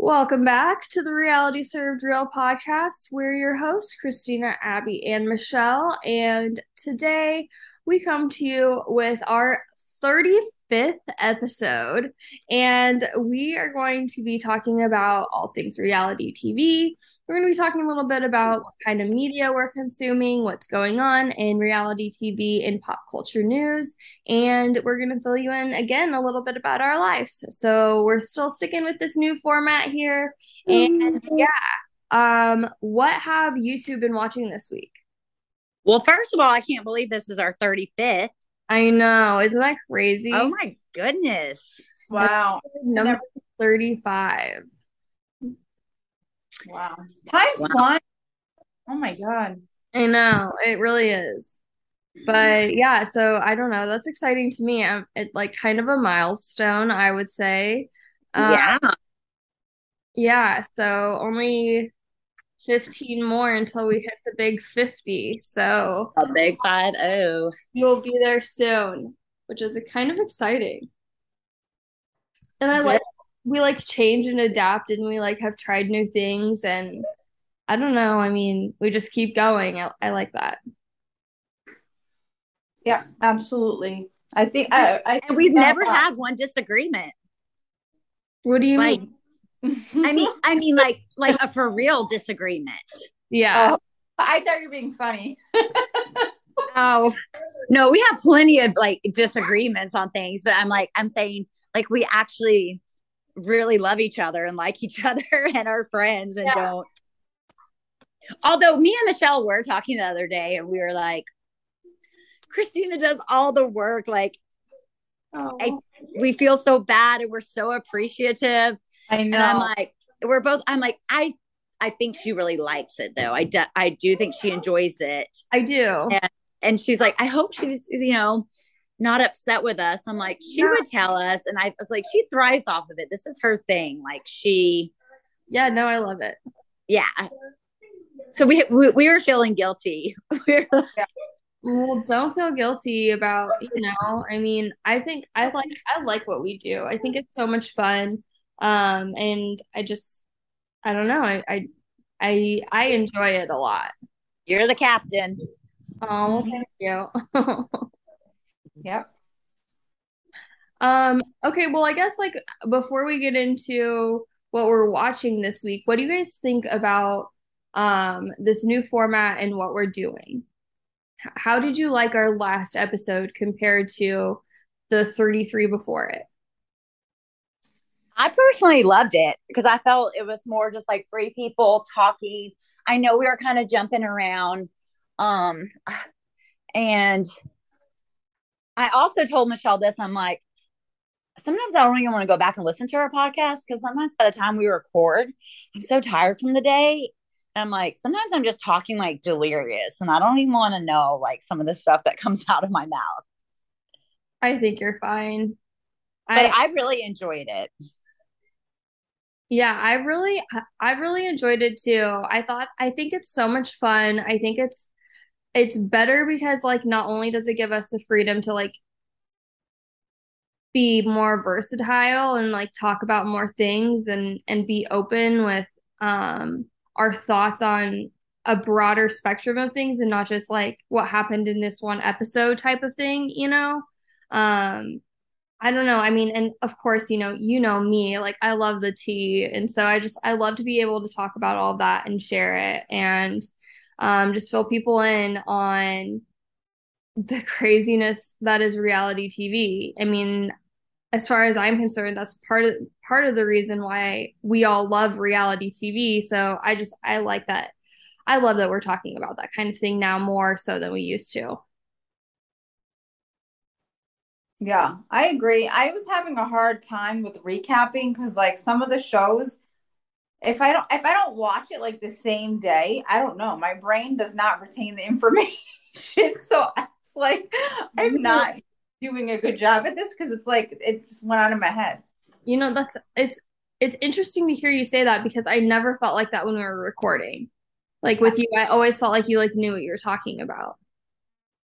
Welcome back to the Reality Served Real podcast. We're your hosts, Christina, Abby, and Michelle. And today we come to you with our 35th episode. And we are going to be talking about all things reality TV. We're going to be talking a little bit about what kind of media we're consuming, what's going on in reality TV and pop culture news. And we're going to fill you in again a little bit about our lives. So we're still sticking with this new format here. And yeah, um, what have you two been watching this week? Well, first of all, I can't believe this is our 35th. I know. Isn't that crazy? Oh my goodness. Wow. Number Never- 35. Wow. Time's Wow. Oh my God. I know. It really is. But yeah, so I don't know. That's exciting to me. Um, it like kind of a milestone, I would say. Um, yeah. Yeah, so only 15 more until we hit the big 50. So A big five oh. you'll be there soon, which is kind of exciting. And I like we like change and adapt and we like have tried new things and I don't know, I mean, we just keep going. I, I like that. Yeah, absolutely. I think I, I And we've Yeah. never had one disagreement. What do you Like, mean? I mean, I mean, like, like a for real disagreement. Yeah. Oh, I thought you were being funny. Oh, no, we have plenty of like disagreements on things, but I'm like, I'm saying, like, we actually really love each other and like each other and our friends and Yeah. don't. Although me and Michelle were talking the other day and we were like, Christina does all the work. Like, oh. I- we feel so bad and we're so appreciative. I And know. I'm like, we're both, I'm like, I, I think she really likes it though. I, do, I do think she enjoys it. I do. And she's like, I hope she's, you know, not upset with us. I'm like, she Yeah. would tell us. And I was like, she thrives off of it. This is her thing. Like she, Yeah, no, I love it. yeah. So we, we, we were feeling guilty. We were- Well, don't feel guilty about, you know, I mean, I think I like I like what we do. I think it's so much fun. Um, and I just I don't know, I I I, I enjoy it a lot. You're the captain. Oh, thank you. Yep. Um, okay, well, I guess like before we get into what we're watching this week, what do you guys think about um this new format and what we're doing? How did you like our last episode compared to the 33 before it? I personally loved it because I felt it was more just like three people talking. I know we were kind of jumping around. Um, and I also told Michelle this. I'm like, sometimes I don't even want to go back and listen to our podcast because sometimes by the time we record, I'm so tired from the day. And I'm like, sometimes I'm just talking like delirious and I don't even want to know like some of the stuff that comes out of my mouth. I think you're fine. But I I really enjoyed it. Yeah, I really I really enjoyed it too. I thought I think it's so much fun. I think it's it's better because like not only does it give us the freedom to like be more versatile and like talk about more things and and be open with um our thoughts on a broader spectrum of things and not just like what happened in this one episode type of thing, you know? Um I don't know. I mean, and of course, you know, you know me, like I love the tea. And so I just I love to be able to talk about all that and share it and um just fill people in on the craziness that is reality TV. I mean, as far as I'm concerned, that's part of part of the reason why we all love reality TV. So I just I like that. I love that we're talking about that kind of thing now more so than we used to. Yeah, I agree. I was having a hard time with recapping because like some of the shows, if I don't if I don't watch it like the same day, I don't know. My brain does not retain the information. So it's like I'm not doing a good job at this because it's like it just went out of my head. You know, that's it's it's interesting to hear you say that because I never felt like that when we were recording. Like with you, I always felt like you like knew what you were talking about.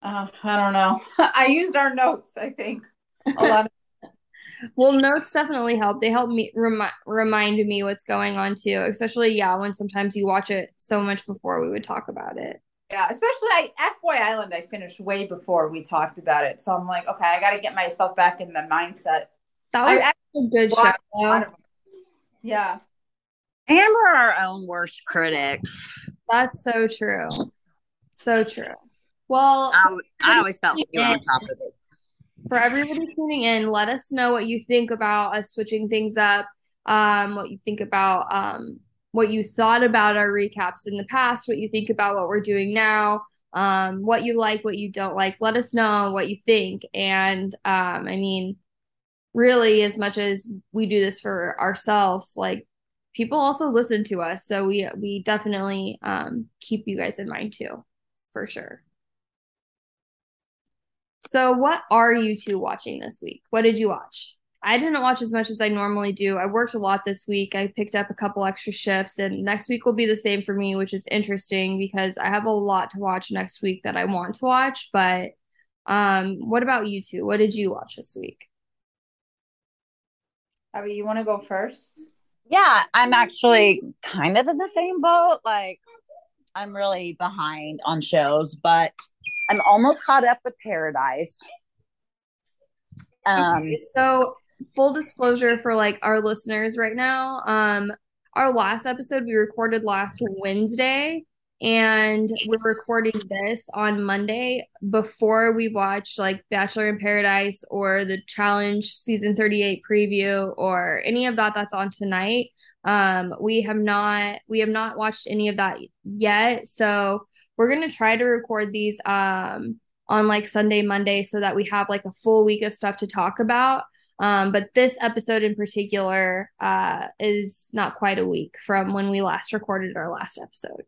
Uh, I don't know. I used our notes, I think. A lot of Well, notes definitely help. They help me remi remind me what's going on too, especially yeah, when sometimes you watch it so much before we would talk about it. Yeah, especially I, F Boy Island, I finished way before we talked about it. So I'm like, okay, I got to get myself back in the mindset. That was a good show. Yeah. And we're our own worst critics. That's so true. So true. Well, I, I always felt like you were on top of it. For everybody tuning in, let us know what you think about us switching things up. Um, what you think about um, what you thought about our recaps in the past, what you think about what we're doing now, um, what you like, what you don't like. Let us know what you think. And um, I mean, really, as much as we do this for ourselves, like people also listen to us, so we we definitely um, keep you guys in mind too, for sure. So, what are you two watching this week? What did you watch? I didn't watch as much as I normally do. I worked a lot this week. I picked up a couple extra shifts, and next week will be the same for me, which is interesting because I have a lot to watch next week that I want to watch. But um, what about you two? What did you watch this week? Abby, you want to go first? Yeah, I'm actually kind of in the same boat. Like, I'm really behind on shows, but I'm almost caught up with Paradise. Um, so full disclosure for like our listeners right now, um, our last episode we recorded last Wednesday, and we're recording this on Monday before we watched like Bachelor in Paradise or the Challenge season 38 preview or any of that that's on tonight. Um, we have not we have not watched any of that yet, so we're gonna try to record these um on like Sunday, Monday, so that we have like a full week of stuff to talk about. Um, but this episode in particular uh, is not quite a week from when we last recorded our last episode.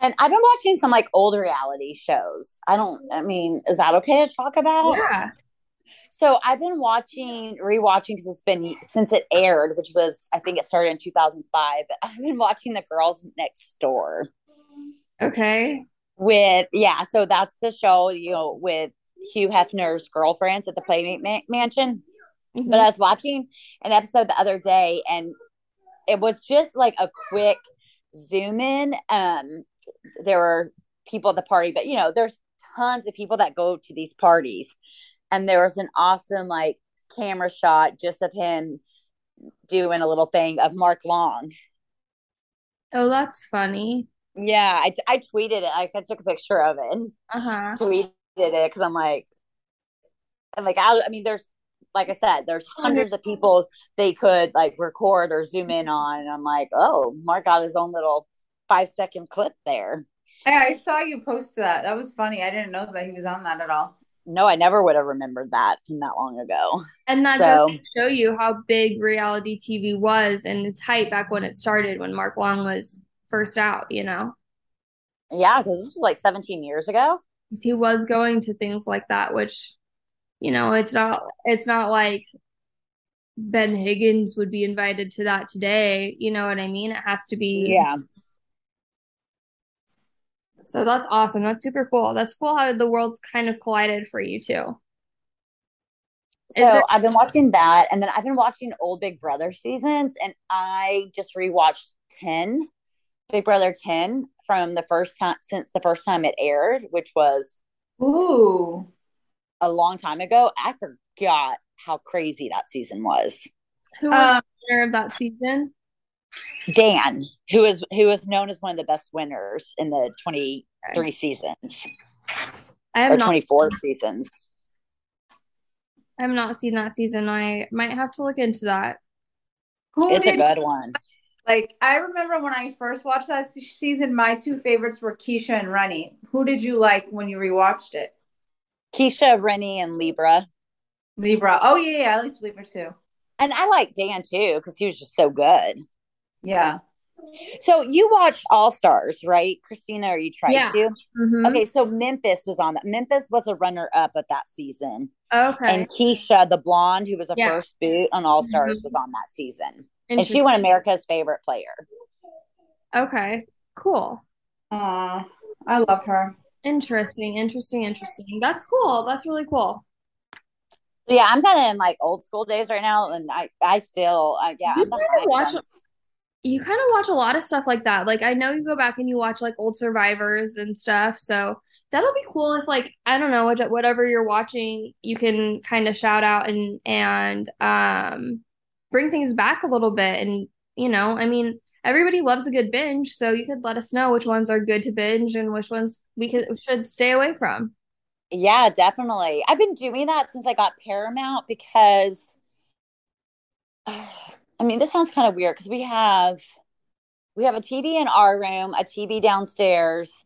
And I've been watching some like old reality shows. I don't, I mean, is that okay to talk about? Yeah. So I've been watching, rewatching because it's been since it aired, which was, I think it started in 2005. But I've been watching The Girls Next Door. Okay. With, yeah, so that's the show, you know, with Hugh Hefner's girlfriends at the Playmate ma- Mansion. Mm-hmm. But I was watching an episode the other day and it was just like a quick zoom in. Um, there were people at the party, but you know, there's tons of people that go to these parties and there was an awesome like camera shot just of him doing a little thing of Mark Long. Oh, that's funny. Yeah, I, I tweeted it. Like I took a picture of it and uh-huh. tweeted it because I'm like, I'm like, I, I mean, there's like I said, there's hundreds of people they could like record or zoom in on. And I'm like, oh, Mark got his own little five second clip there. Yeah, I saw you post that. That was funny. I didn't know that he was on that at all no, I never would have remembered that from that long ago. And that so, to show you how big reality TV was and its hype back when it started, when Mark Long was first out, you know? Yeah, because this was like 17 years ago. He was going to things like that, which, you know, it's not it's not like Ben Higgins would be invited to that today. You know what I mean? It has to be Yeah. So that's awesome. That's super cool. That's cool how the world's kind of collided for you too. so there- I've been watching that, and then I've been watching old Big Brother seasons, and I just rewatched ten, Big Brother ten from the first time since the first time it aired, which was ooh a long time ago. I forgot how crazy that season was. Who was um, the winner of that season? Dan, who is who is known as one of the best winners in the 23 seasons. I have or 24 seasons. I have not seen that season. I might have to look into that. Who it's a good one. Like I remember when I first watched that season, my two favorites were Keesha and Renny. Who did you like when you rewatched it? Keesha, Renny, and Libra. Libra. Oh yeah, yeah, I liked Libra too. And I like Dan too because he was just so good. Yeah. So you watched All Stars, right, Christina? Or you tried yeah. to? Mm-hmm. Okay, so Memphis was on that. Memphis was a runner up at that season. Okay. And Keesha, the blonde who was a yeah. first boot on All Stars, mm-hmm. was on that season. And she won America's favorite player. Okay, cool. Aw, I love her. Interesting, interesting, interesting. That's cool. That's really cool. Yeah, I'm kind of in like old school days right now, and I I still uh, yeah. You I'm watch you kind of watch a lot of stuff like that. Like I know you go back and you watch like old survivors and stuff. So that'll be cool if like I don't know whatever you're watching, you can kind of shout out and and um bring things back a little bit. And you know, I mean, everybody loves a good binge, so you could let us know which ones are good to binge and which ones we could should stay away from. Yeah, definitely. I've been doing that since I got Paramount because I mean, this sounds kind of weird because we have we have a TV in our room, a TV downstairs,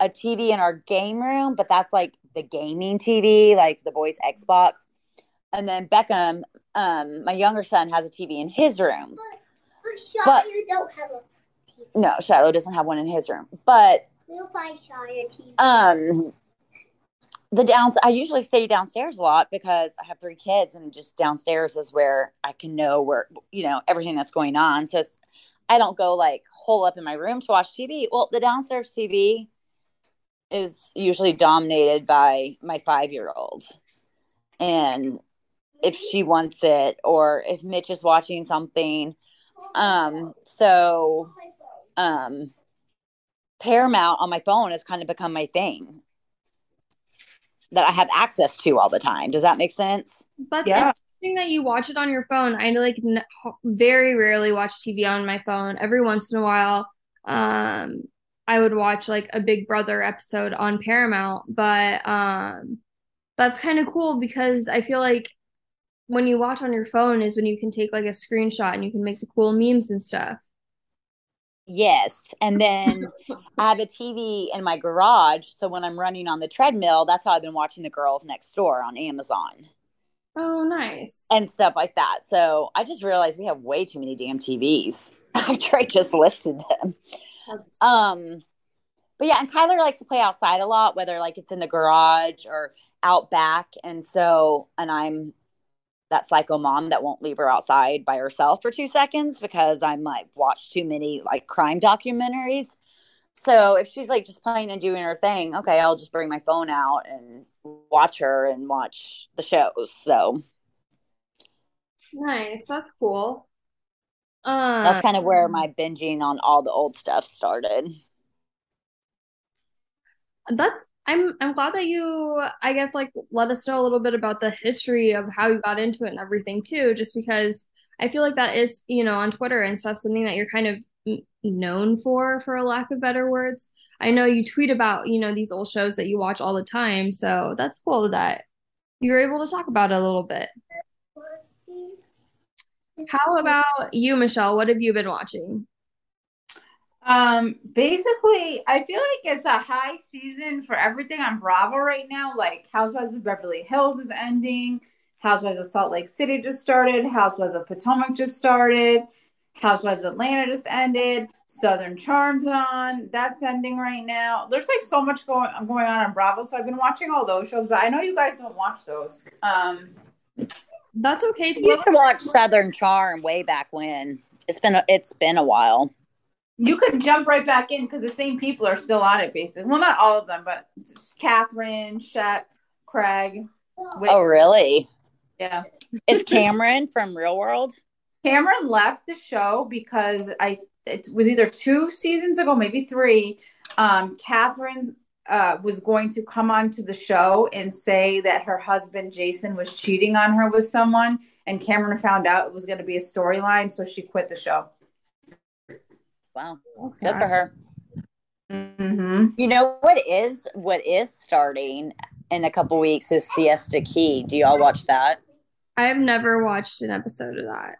a TV in our game room, but that's like the gaming TV, like the boys' Xbox. And then Beckham, um, my younger son, has a TV in his room. But But- you don't have a TV. No, Shadow doesn't have one in his room. But we'll buy Shaw a TV. um the downs I usually stay downstairs a lot because I have three kids and just downstairs is where I can know where you know everything that's going on. So I don't go like hole up in my room to watch TV. Well, the downstairs TV is usually dominated by my 5-year-old. And if she wants it or if Mitch is watching something um so um Paramount on my phone has kind of become my thing that I have access to all the time. Does that make sense? That's Yeah. interesting that you watch it on your phone. I like n very rarely watch TV on my phone. Every once in a while, um, I would watch like a Big Brother episode on Paramount, but um, that's kind of cool because I feel like when you watch on your phone is when you can take like a screenshot and you can make the cool memes and stuff. Yes. And then I have a TV in my garage. So when I'm running on the treadmill, that's how I've been watching The Girls Next Door on Amazon Oh, nice. and stuff like that. So I just realized we have way too many damn TVs after I just listed them. Um, but yeah, and Kyler likes to play outside a lot, whether like it's in the garage or out back. And so, and I'm that psycho mom that won't leave her outside by herself for two seconds because I'm like watched too many like crime documentaries. So if she's like just playing and doing her thing, okay, I'll just bring my phone out and watch her and watch the shows. So Nice. That's cool. Um, that's kind of where my binging on all the old stuff started. That's I'm I'm glad that you I guess like let us know a little bit about the history of how you got into it and everything too, just because I feel like that is, you know, on Twitter and stuff, something that you're kind of known for, for a lack of better words. I know you tweet about, you know, these old shows that you watch all the time, so that's cool that you're able to talk about it a little bit. How about you, Michelle? What have you been watching? Um, basically, I feel like it's a high season for everything on Bravo right now. Like Housewives of Beverly Hills is ending, Housewives of Salt Lake City just started, Housewives of Potomac just started, Housewives of Atlanta just ended, Southern Charms on, that's ending right now. There's like so much going going on on Bravo, so I've been watching all those shows, but I know you guys don't watch those. Um, That's okay. I used to watch Southern Charm way back when. It's been a, it's been a while. You could jump right back in because the same people are still on it, basically. Well, not all of them, but Kathryn, Shep, Craig. Whit- Oh, really? yeah. Is Cameran from Real World. Cameran left the show because I it was either two seasons ago, maybe three. Um, Kathryn uh, was going to come onto the show and say that her husband Jason was cheating on her with someone, and Cameran found out it was going to be a storyline, so she quit the show. Wow, That's good for her. Mm-hmm. You know what is what is starting in a couple weeks is Siesta Key. Do y'all watch that? I have never watched an episode of that.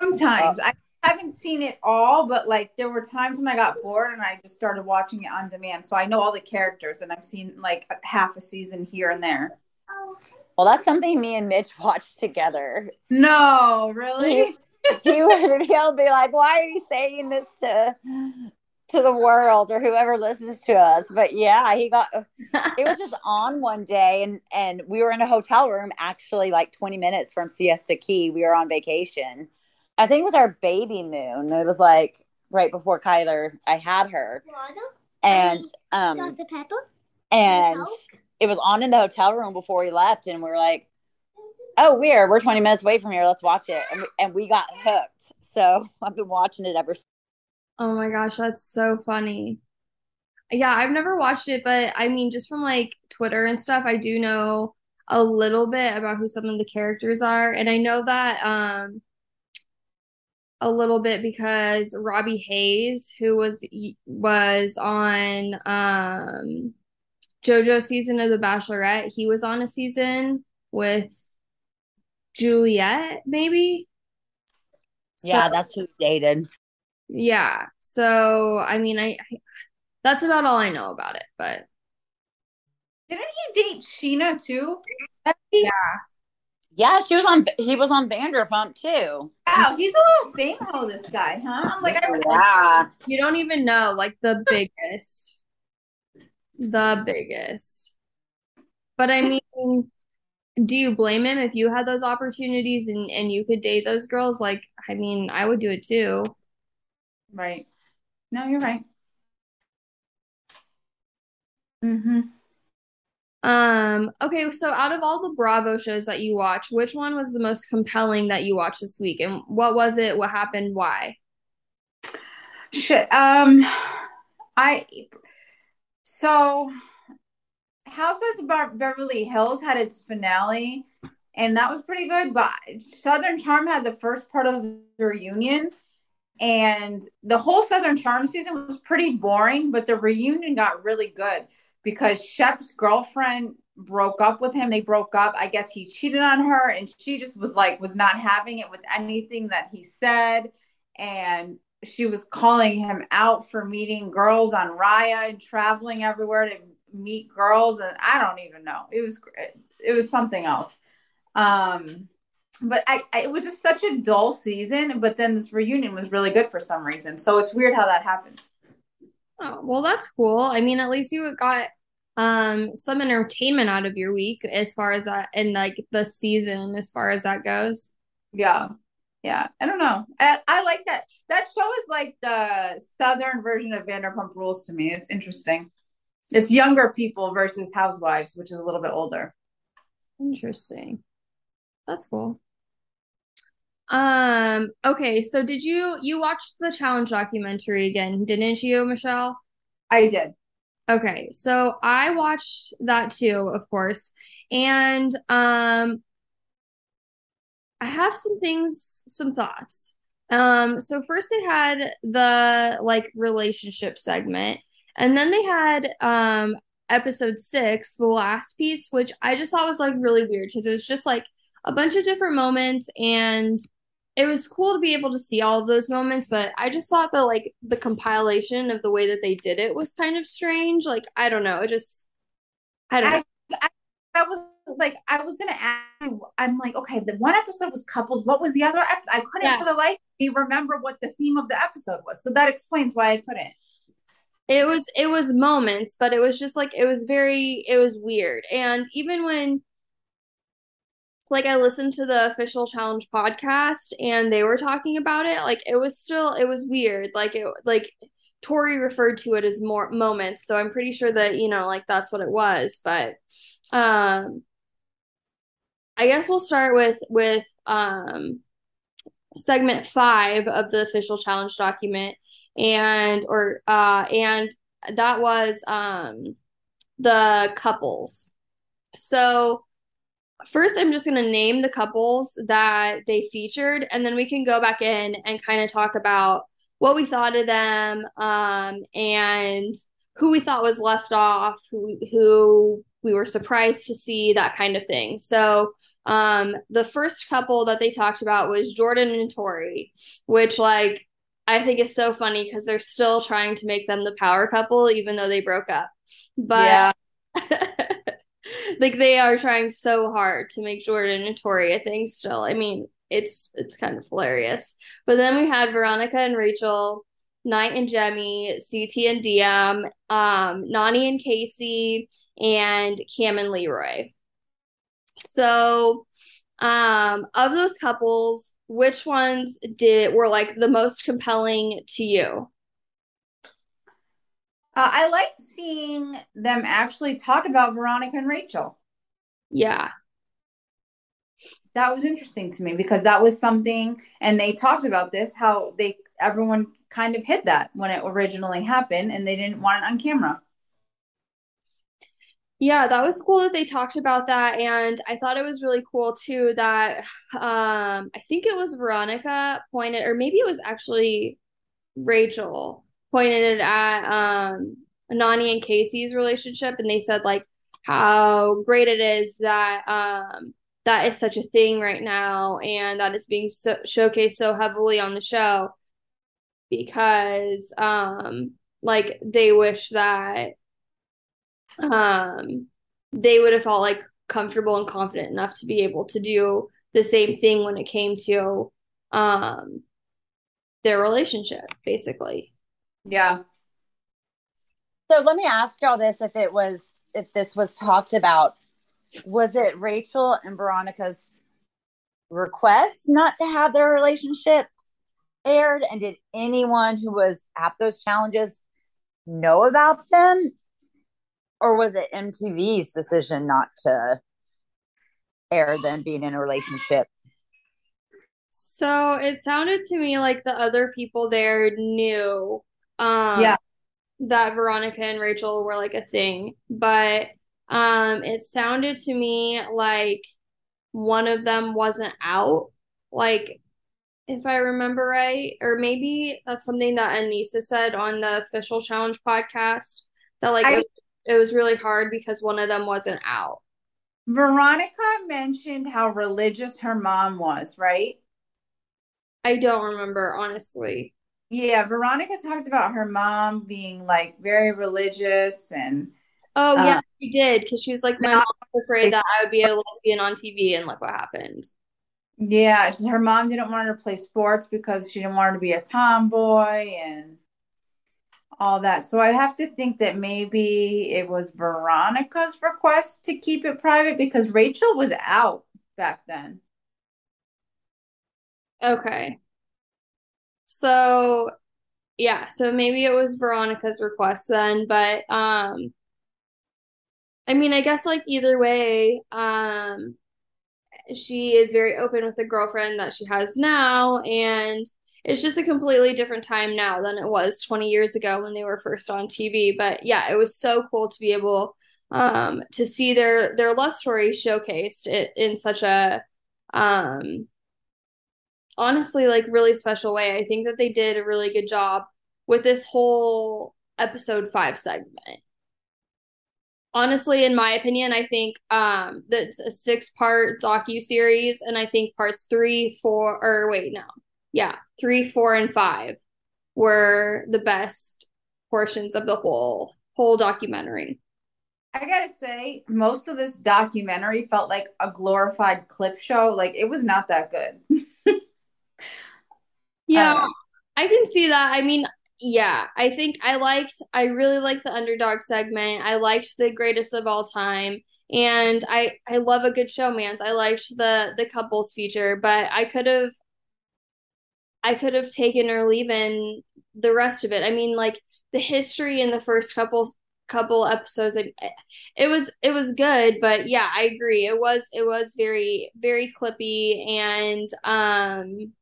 Sometimes I haven't seen it all, but like there were times when I got bored and I just started watching it on demand. So I know all the characters and I've seen like half a season here and there. Well, that's something me and Mitch watched together. No, really? He would he'll be like, "Why are you saying this to to the world or whoever listens to us?" But yeah, he got it was just on one day and and we were in a hotel room actually like 20 minutes from Siesta Key. We were on vacation. I think it was our baby moon. It was like right before Kyler I had her. And um and it was on in the hotel room before we left and we were like "Oh, we're we're 20 minutes away from here. Let's watch it." And we, and we got hooked. So I've been watching it ever since. Oh my gosh, that's so funny. Yeah, I've never watched it, but I mean, just from like Twitter and stuff, I do know a little bit about who some of the characters are, and I know that um a little bit because Robby Hayes, who was was on um JoJo season of The Bachelorette, he was on a season with Juliette, maybe. Yeah, So, that's who dated. yeah. So, I mean, I, I that's about all I know about it, but Didn't he date Scheana too? yeah. Yeah, she was on. He was on Vanderpump too. Wow, he's a little famous, this guy, huh? I'm like, I Yeah. You don't even know, like the biggest. The biggest. But I mean, do you blame him if you had those opportunities and and you could date those girls? Like, I mean, I would do it too. right. No, you're right. Mm-hmm. Um, okay, so out of all the Bravo shows that you watch, which one was the most compelling that you watched this week? And what was it? What happened? Why? Shit. Um, I so Housewives of Beverly Hills had its finale, and that was pretty good. But Southern Charm had the first part of the reunion, and the whole Southern Charm season was pretty boring. But the reunion got really good because Shep's girlfriend broke up with him. They broke up. I guess he cheated on her, and she just was like was not having it with anything that he said, and she was calling him out for meeting girls on Raya and traveling everywhere to meet girls and I don't even know. It was it was something else. Um but I, I, it was just such a dull season, but then this reunion was really good for some reason. So it's weird how that happens. Oh, well, that's cool. I mean, at least you got um some entertainment out of your week as far as that and like the season as far as that goes. Yeah. Yeah. I don't know. I, I like that. That show is like the southern version of Vanderpump Rules to me. It's interesting. It's younger people versus housewives, which is a little bit older. Interesting. That's cool. Um, okay, so did you you watched the challenge documentary again, didn't you, Michelle? I did. Okay, so I watched that too, of course. And um I have some things, some thoughts. Um, so first they had the like relationship segment, and then they had um episode six, the last piece, which I just thought was like really weird because it was just like a bunch of different moments and it was cool to be able to see all of those moments, but I just thought that like the compilation of the way that they did it was kind of strange. Like, I don't know, it just I don't know. I, I that was like I was gonna ask you. I'm like, okay, the one episode was couples. What was the other episode? I couldn't Yeah. for the life of me remember what the theme of the episode was. So that explains why I couldn't. It was it was moments, but it was just like it was very it was weird. And even when like I listened to the official challenge podcast and they were talking about it, like it was still it was weird. Like it like Tori referred to it as more moments, so I'm pretty sure that, you know, like that's what it was. But um I guess we'll start with with um segment five of the official challenge document and or uh and that was um the couples. So first i'm just going to name the couples that they featured and then we can go back in and kind of talk about what we thought of them um and who we thought was left off who who we were surprised to see that kind of thing. So um, the first couple that they talked about was Jordan and Tori, which like I think is so funny because they're still trying to make them the power couple even though they broke up. But yeah, like they are trying so hard to make Jordan and Tori a thing still. I mean, it's it's kind of hilarious. But then we had Veronica and Rachel, Knight and Jemmye, CT and Diem, um, Nany and Kaycee, and Cam and Leroy. So, um, of those couples, which ones did were like the most compelling to you? uh, I liked seeing them actually talk about Veronica and Rachel. Yeah. that was interesting to me because that was something and they talked about this how they everyone kind of hid that when it originally happened and they didn't want it on camera Yeah, that was cool that they talked about that. And I thought it was really cool too that um I think it was Veronica pointed, or maybe it was actually Rachel pointed it at um Nany and Kaycee's relationship and they said like how great it is that um that is such a thing right now and that it's being so showcased so heavily on the show because um like they wish that um they would have felt like comfortable and confident enough to be able to do the same thing when it came to um their relationship basically yeah So let me ask y'all this: if it was, if this was talked about, was it Rachel and Veronica's request not to have their relationship aired? And did anyone who was at those challenges know about them? Or was it MTV's decision not to air them being in a relationship? so it sounded to me like the other people there knew um Yeah. that Veronica and Rachel were like a thing but um it sounded to me like one of them wasn't out like if I remember right, or maybe that's something that Anissa said on the official challenge podcast that like I- it, was really hard because one of them wasn't out. veronica mentioned how religious her mom was right I don't remember honestly. yeah veronica talked about her mom being like very religious and Oh yeah, Uh, she did because she was like, my not- mom was afraid that I would be a lesbian on TV, and look what happened. yeah her mom didn't want her to play sports because she didn't want her to be a tomboy and all that so i have to think that maybe it was veronica's request to keep it private because rachel was out back then Okay. So yeah, so maybe it was Veronica's request then, but um I mean, I guess like either way, um she is very open with the girlfriend that she has now and it's just a completely different time now than it was 20 years ago when they were first on TV. But yeah, it was so cool to be able um to see their their love story showcased in such a um honestly like really special way. I think that they did a really good job with this whole episode 5 segment. Honestly, in my opinion, I think um that's a six-part docu-series and I think parts 3, 4 or wait, no. Yeah, 3, 4 and 5 were the best portions of the whole whole documentary. I gotta say, most of this documentary felt like a glorified clip show. Like it was not that good. Yeah, Um, I can see that. I mean, yeah, I think I liked, I really liked the underdog segment. I liked the greatest of all time. And I I love a good showmance. I liked the the couples feature, but I could have I could have taken or leaving the rest of it. I mean, like the history in the first couple couple episodes, I, it was it was good, but yeah, I agree. It was it was very very clippy and um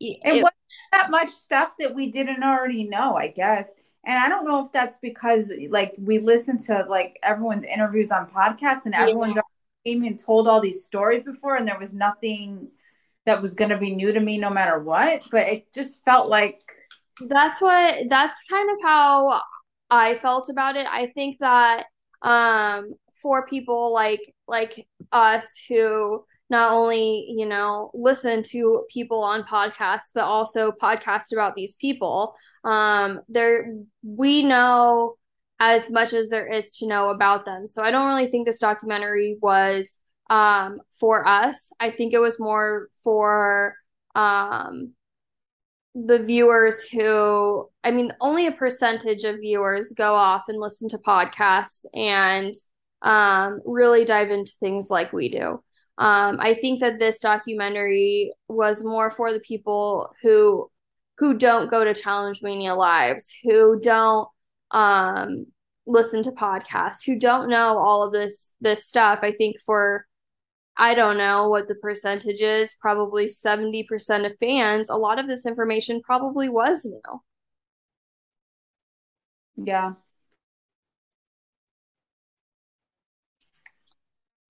it it, wasn't that much stuff that we didn't already know, I guess. And I don't know if that's because like we listened to like everyone's interviews on podcasts and everyone's came and told all these stories before and there was nothing that was going to be new to me no matter what. But it just felt like That's what that's kind of how I felt about it. I think that um for people like like us who not only, you know, listen to people on podcasts but also podcast about these people, um there we know as much as there is to know about them. So I don't really think this documentary was um for us. I think it was more for um the viewers who, I mean, only a percentage of viewers go off and listen to podcasts and um, really dive into things like we do. Um, I think that this documentary was more for the people who who don't go to Challenge Mania lives, who don't um, listen to podcasts, who don't know all of this this stuff. I think for I don't know what the percentage is, probably 70% of fans, a lot of this information probably was new. Yeah.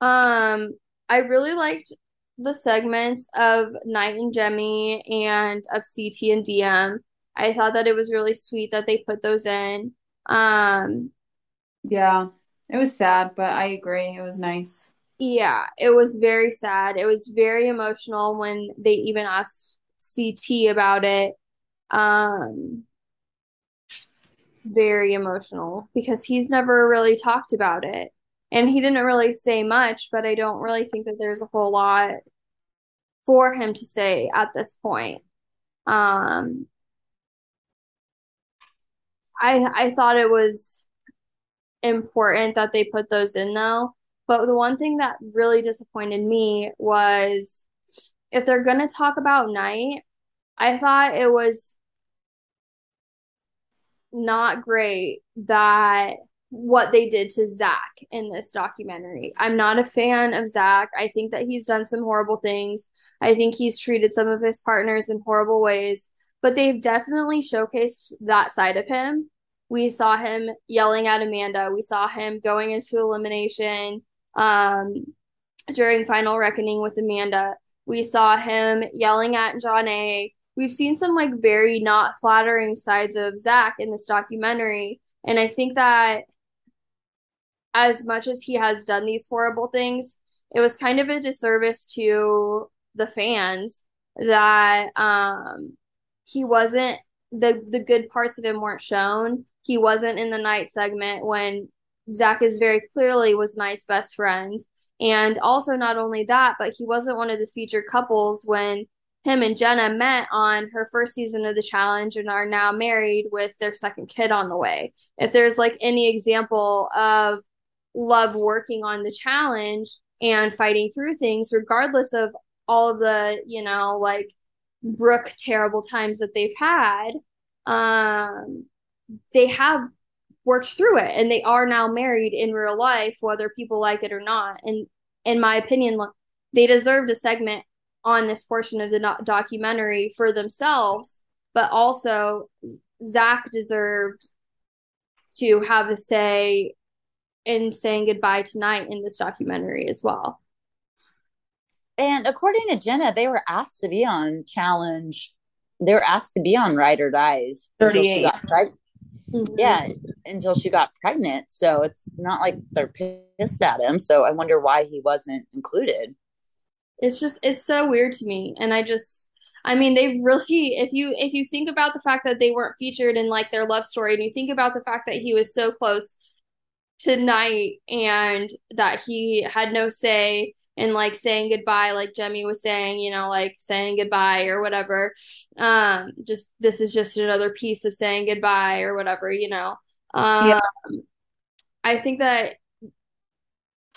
Um, I really liked the segments of Knight and Jemmye and of CT and Diem. I thought that it was really sweet that they put those in. Um, Yeah. It was sad, but I agree. It was nice. Yeah, it was very sad. It was very emotional when they even asked CT about it. Um, very emotional because he's never really talked about it. And he didn't really say much, but I don't really think that there's a whole lot for him to say at this point. Um, I I thought it was important that they put those in though. But the one thing that really disappointed me was if they're going to talk about Knight, I thought it was not great that what they did to Zach in this documentary. I'm not a fan of Zach. I think that he's done some horrible things. I think he's treated some of his partners in horrible ways, but they've definitely showcased that side of him. We saw him yelling at Amanda. We saw him going into elimination um, during Final Reckoning with Amanda. We saw him yelling at John A. We've seen some like very not flattering sides of Zach in this documentary. And I think that as much as he has done these horrible things, it was kind of a disservice to the fans that um he wasn't the the good parts of him weren't shown. He wasn't in the Knight segment when Zach is very clearly was Knight's best friend. And also not only that, but he wasn't one of the featured couples when him and Jenna met on her first season of the challenge and are now married with their second kid on the way. If there's like any example of love working on the challenge and fighting through things, regardless of all of the, you know, like Brooke terrible times that they've had, um, they have worked through it and they are now married in real life, whether people like it or not. And in my opinion, they deserved a segment on this portion of the documentary for themselves, but also Zach deserved to have a say in saying goodbye to Knight in this documentary as well. And according to Jenna, they were asked to be on challenge. They were asked to be on Ride or Dies. 38. Preg- mm-hmm. Yeah, until she got pregnant. So it's not like they're pissed at him. So I wonder why he wasn't included. It's just it's so weird to me. And I just I mean they really if you if you think about the fact that they weren't featured in like their love story and you think about the fact that he was so close to Knight and that he had no say in like saying goodbye like Jemmye was saying, you know, like saying goodbye or whatever. Um just this is just another piece of saying goodbye or whatever, you know. Um yeah. I think that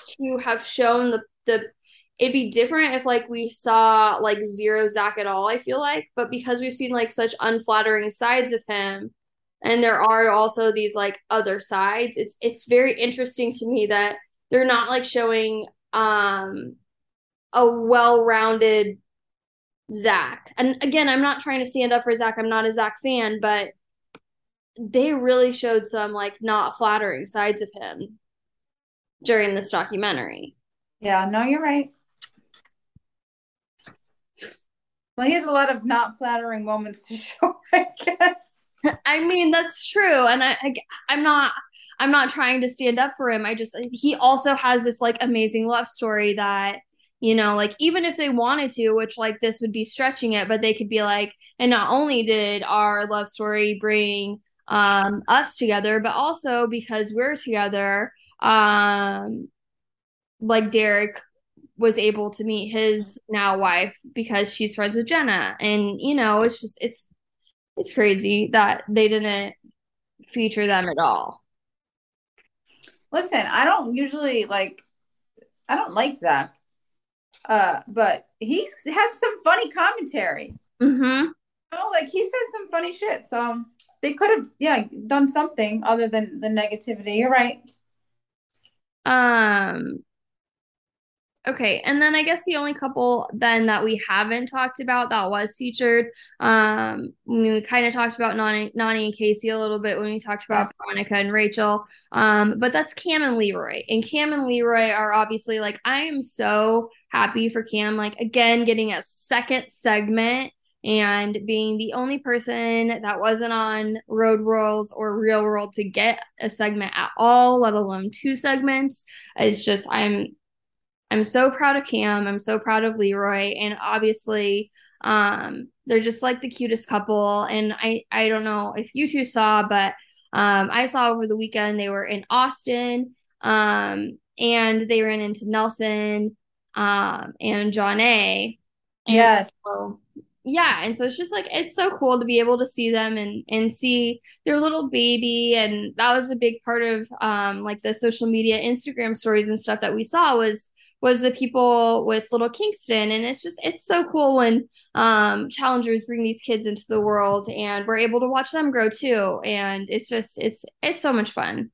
to have shown the the it'd be different if like we saw like zero Zach at all, I feel like. But because we've seen like such unflattering sides of him, and there are also these like other sides, it's it's very interesting to me that they're not like showing um a well-rounded Zach. And again, I'm not trying to stand up for Zach. I'm not a Zach fan, but they really showed some like not flattering sides of him during this documentary. Yeah, no, you're right. Well, he has a lot of not flattering moments to show, I guess. I mean, that's true, and I, I I'm not I'm not trying to stand up for him. I just he also has this like amazing love story that you know, like even if they wanted to, which like this would be stretching it, but they could be like, and not only did our love story bring um us together, but also because we're together, um like Derek was able to meet his now wife because she's friends with Jenna. And, you know, it's just, it's, it's crazy that they didn't feature them at all. Listen, I don't usually like, I don't like Zach, uh, but he has some funny commentary. Mm-hmm. You know, like he says some funny shit. So they could have yeah done something other than the negativity. You're right. Um, okay, and then I guess the only couple then that we haven't talked about that was featured, um, we kind of talked about Nany, Nany and Kaycee a little bit when we talked about Veronica and Rachel, um, but that's Cam and Leroy, and Cam and Leroy are obviously like I am so happy for Cam, like again getting a second segment and being the only person that wasn't on Road Rules or Real World to get a segment at all, let alone two segments. It's just I'm I'm so proud of Cam. I'm so proud of Leroy, and obviously, um, they're just like the cutest couple. And I I don't know if you two saw, but um, I saw over the weekend they were in Austin, um, and they ran into Nelson, um, and Jonna. And Yes. so yeah and so it's just like it's so cool to be able to see them and and see their little baby and that was a big part of um like the social media instagram stories and stuff that we saw was was the people with little kingston and it's just it's so cool when um challengers bring these kids into the world and we're able to watch them grow too and it's just it's it's so much fun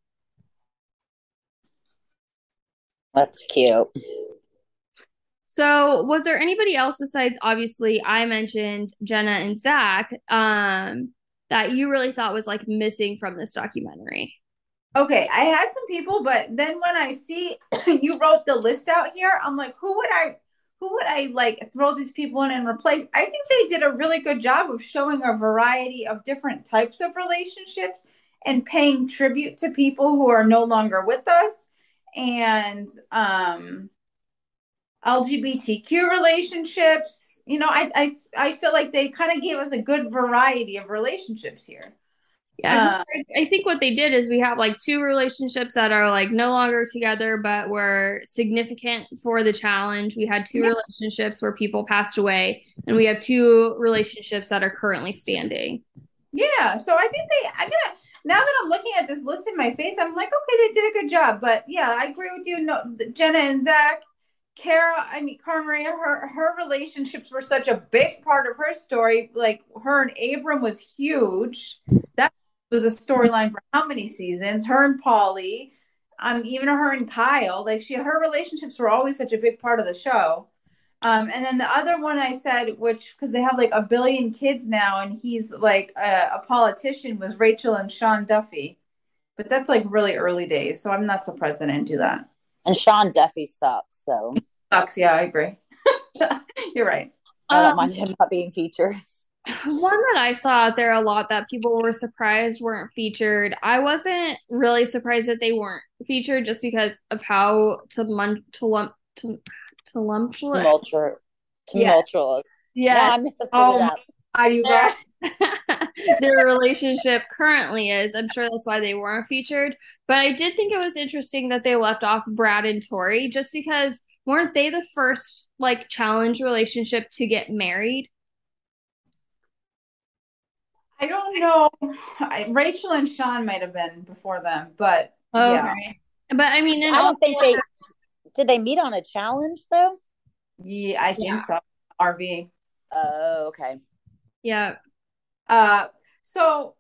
That's cute. So, was there anybody else besides obviously I mentioned Jenna and Zach um, that you really thought was like missing from this documentary? Okay, I had some people, but then when I see you wrote the list out here, I'm like, who would I who would I like throw these people in and replace? I think they did a really good job of showing a variety of different types of relationships and paying tribute to people who are no longer with us and um LGBTQ relationships. You know, I I I feel like they kind of gave us a good variety of relationships here. Yeah, Uh, I, I think what they did is we have like two relationships that are like no longer together, but were significant for the challenge. We had two Yeah. relationships where people passed away, and we have two relationships that are currently standing. Yeah, so I think they. I'm gonna now that I'm looking at this list in my face, I'm like, okay, they did a good job. But yeah, I agree with you. No, Jenna and Zach, Cara. I mean, Cara Maria. Her her relationships were such a big part of her story. Like her and Abram was huge. That was a storyline for how many seasons? Her and Paulie. Um, even her and Kyle. Like she, her relationships were always such a big part of the show. Um, and then the other one I said, which because they have like a billion kids now, and he's like a, a politician, was Rachel and Sean Duffy. But that's like really early days, so I'm not surprised they didn't do that. And Sean Duffy sucks, so Sucks, yeah, I agree. You're right. I don't Um, mind him not being featured. One that I saw out there a lot that people were surprised weren't featured. I wasn't really surprised that they weren't featured just because of how tumult tumult tumultuous. Tumultuous. Yeah. Tumultuous. Yeah. No, I'm Oh it my- up. Are you guys? their relationship currently is. I'm sure that's why they weren't featured. But I did think it was interesting that they left off Brad and Tori just because weren't they the first like challenge relationship to get married? I don't know. I, Rachel and Sean might have been before them, but yeah, Okay. But I mean, I don't think they did. They meet on a challenge though. yeah, I think Yeah. so. RV. Oh, okay. yeah. Uh, so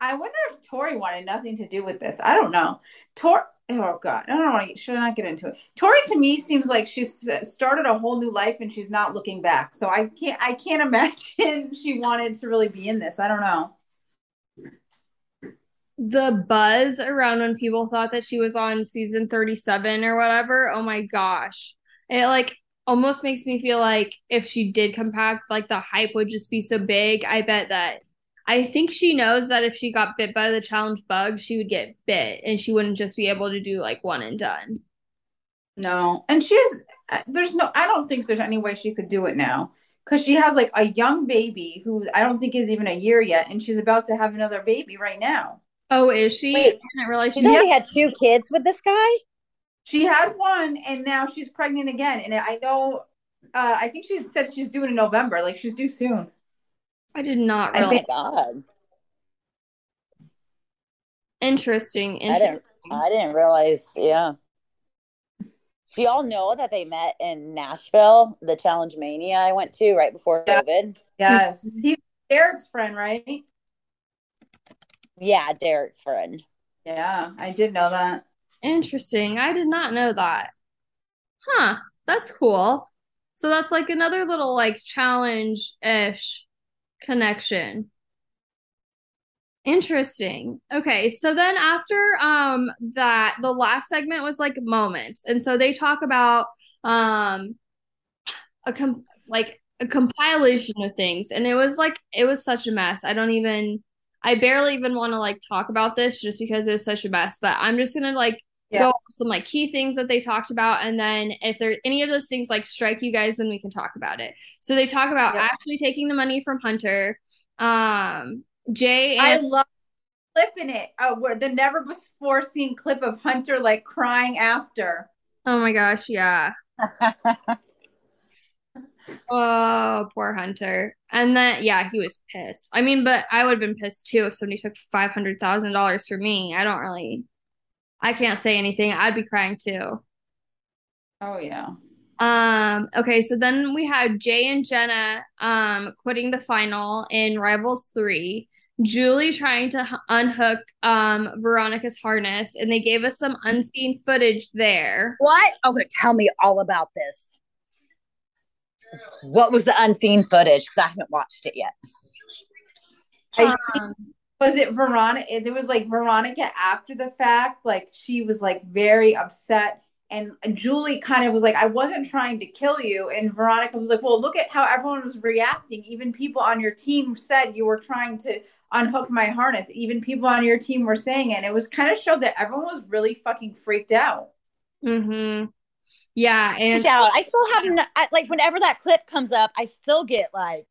I wonder if Tori wanted nothing to do with this. I don't know. Tori, oh God, I don't want to, should I not get into it. Tori to me seems like she's started a whole new life and she's not looking back. So I can't, I can't imagine she wanted to really be in this. I don't know. the buzz around when people thought that she was on season 37 or whatever oh my gosh it like almost makes me feel like if she did come back like the hype would just be so big i bet that i think she knows that if she got bit by the challenge bug she would get bit and she wouldn't just be able to do like one and done No, and she has. There's no. I don't think there's any way she could do it now because she has like a young baby who I don't think is even a year yet, and she's about to have another baby right now. oh is she Wait. i didn't realize She's she already had two kids with this guy. She had one, and now she's pregnant again. And I know. Uh, I think she said she's due in November. Like she's due soon. I did not I Oh realize god, interesting I didn't. I didn't realize. Yeah. Do y'all know that they met in Nashville, the Challenge Mania I went to right before Yeah. COVID? Yes, he's Derek's friend, right? Yeah, Derek's friend. Yeah, I did know that. Interesting. I did not know that. Huh. That's cool. So that's like another little like challenge-ish connection. Interesting. Okay, so then after um that the last segment was like moments. And so they talk about um a com like a compilation of things and it was like it was such a mess. I don't even I barely even want to like talk about this just because it was such a mess, but I'm just gonna like Yeah. go some like key things that they talked about and then if there any of those things like strike you guys then we can talk about it. So they talk about Yeah. actually taking the money from Hunter. Um Jay I love clipping it. Uh, where the never before seen clip of Hunter like crying after. oh my gosh, yeah. Oh, poor Hunter. And then, yeah, he was pissed. I mean, but I would have been pissed too if somebody took $500,000 for me. I don't really, I can't say anything. I'd be crying too. Oh yeah. Um, okay, so then we had Jay and Jenna um quitting the final in Rivals 3. Julie trying to h- unhook um Veronica's harness, and they gave us some unseen footage there. what? Okay, tell me all about this. What was the unseen footage? Because I haven't watched it yet. I think Um, was it Veronica? It was like Veronica after the fact. Like she was like very upset, and Julie kind of was like, "I wasn't trying to kill you," and Veronica was like, "Well, look at how everyone was reacting. Even people on your team said you were trying to unhook my harness. Even people on your team were saying it. And it was kind of showed that everyone was really fucking freaked out." Mm-hmm. Yeah, and out. I still haven't like whenever that clip comes up, I still get like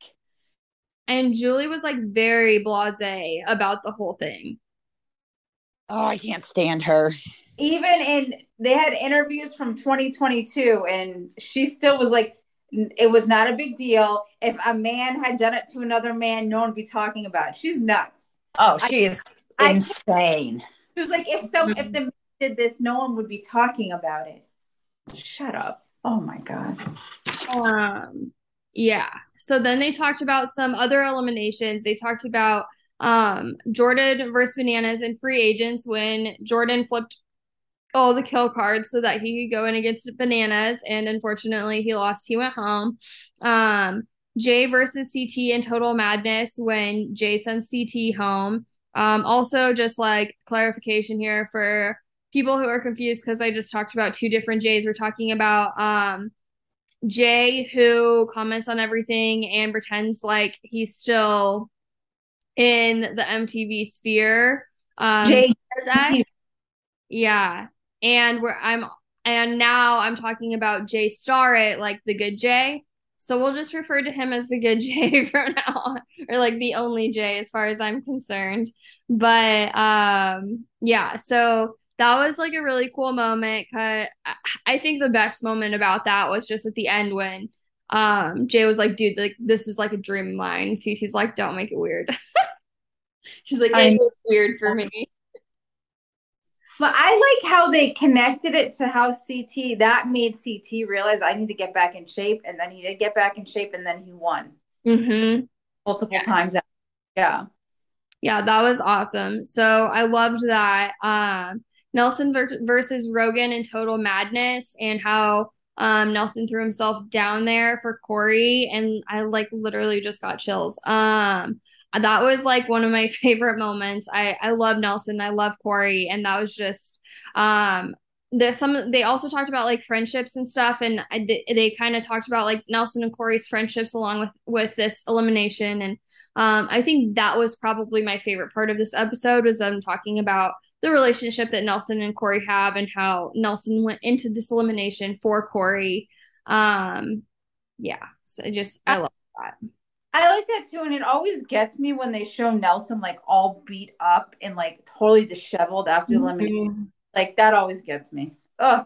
and Julie was like very blasé about the whole thing. oh, I can't stand her. even in they had interviews from 2022 and she still was like it was not a big deal if a man had done it to another man no one would be talking about it she's nuts Oh, she is I- insane. she was like if so if the man did this no one would be talking about it shut up oh my god Um, yeah. So then they talked about some other eliminations. They talked about um Jordan versus Bananas and free agents when Jordan flipped all the kill cards so that he could go in against Bananas, and unfortunately he lost. He went home. Um, Jay versus CT in Total Madness when Jay sends CT home. Um, also just like clarification here for people who are confused because I just talked about two different Jays. We're talking about um Jay who comments on everything and pretends like he's still in the MTV sphere. Um, jay that? Yeah. And where I'm and now I'm talking about Jay Starrett, like the good Jay. So we'll just refer to him as the good Jay from now on, or like the only Jay as far as I'm concerned. But um yeah, so that was like a really cool moment. 'cause I- think the best moment about that was just at the end when um Jay was like, dude, like this is like a dream of mine. CT's like, don't make it weird. She's like, it was weird for me. but i like how they connected it to how ct that made ct realize i need to get back in shape and then he did get back in shape and then he won Mm-hmm. multiple Yeah. times yeah Yeah, that was awesome. So I loved that. Um, Nelson ver- versus Rogan in Total Madness and how um, Nelson threw himself down there for Corey. And I like literally just got chills. Um, that was like one of my favorite moments. I, I love Nelson. I love Corey. And that was just, um, there's some, they also talked about like friendships and stuff. And I, they, they kind of talked about like Nelson and Corey's friendships along with, with this elimination. And um, I think that was probably my favorite part of this episode was them talking about the relationship that Nelson and Corey have and how Nelson went into this elimination for Corey. Um, yeah, so I just I love that. I like that too, and it always gets me when they show Nelson like all beat up and like totally disheveled after the elimination. Like that always gets me. Oh,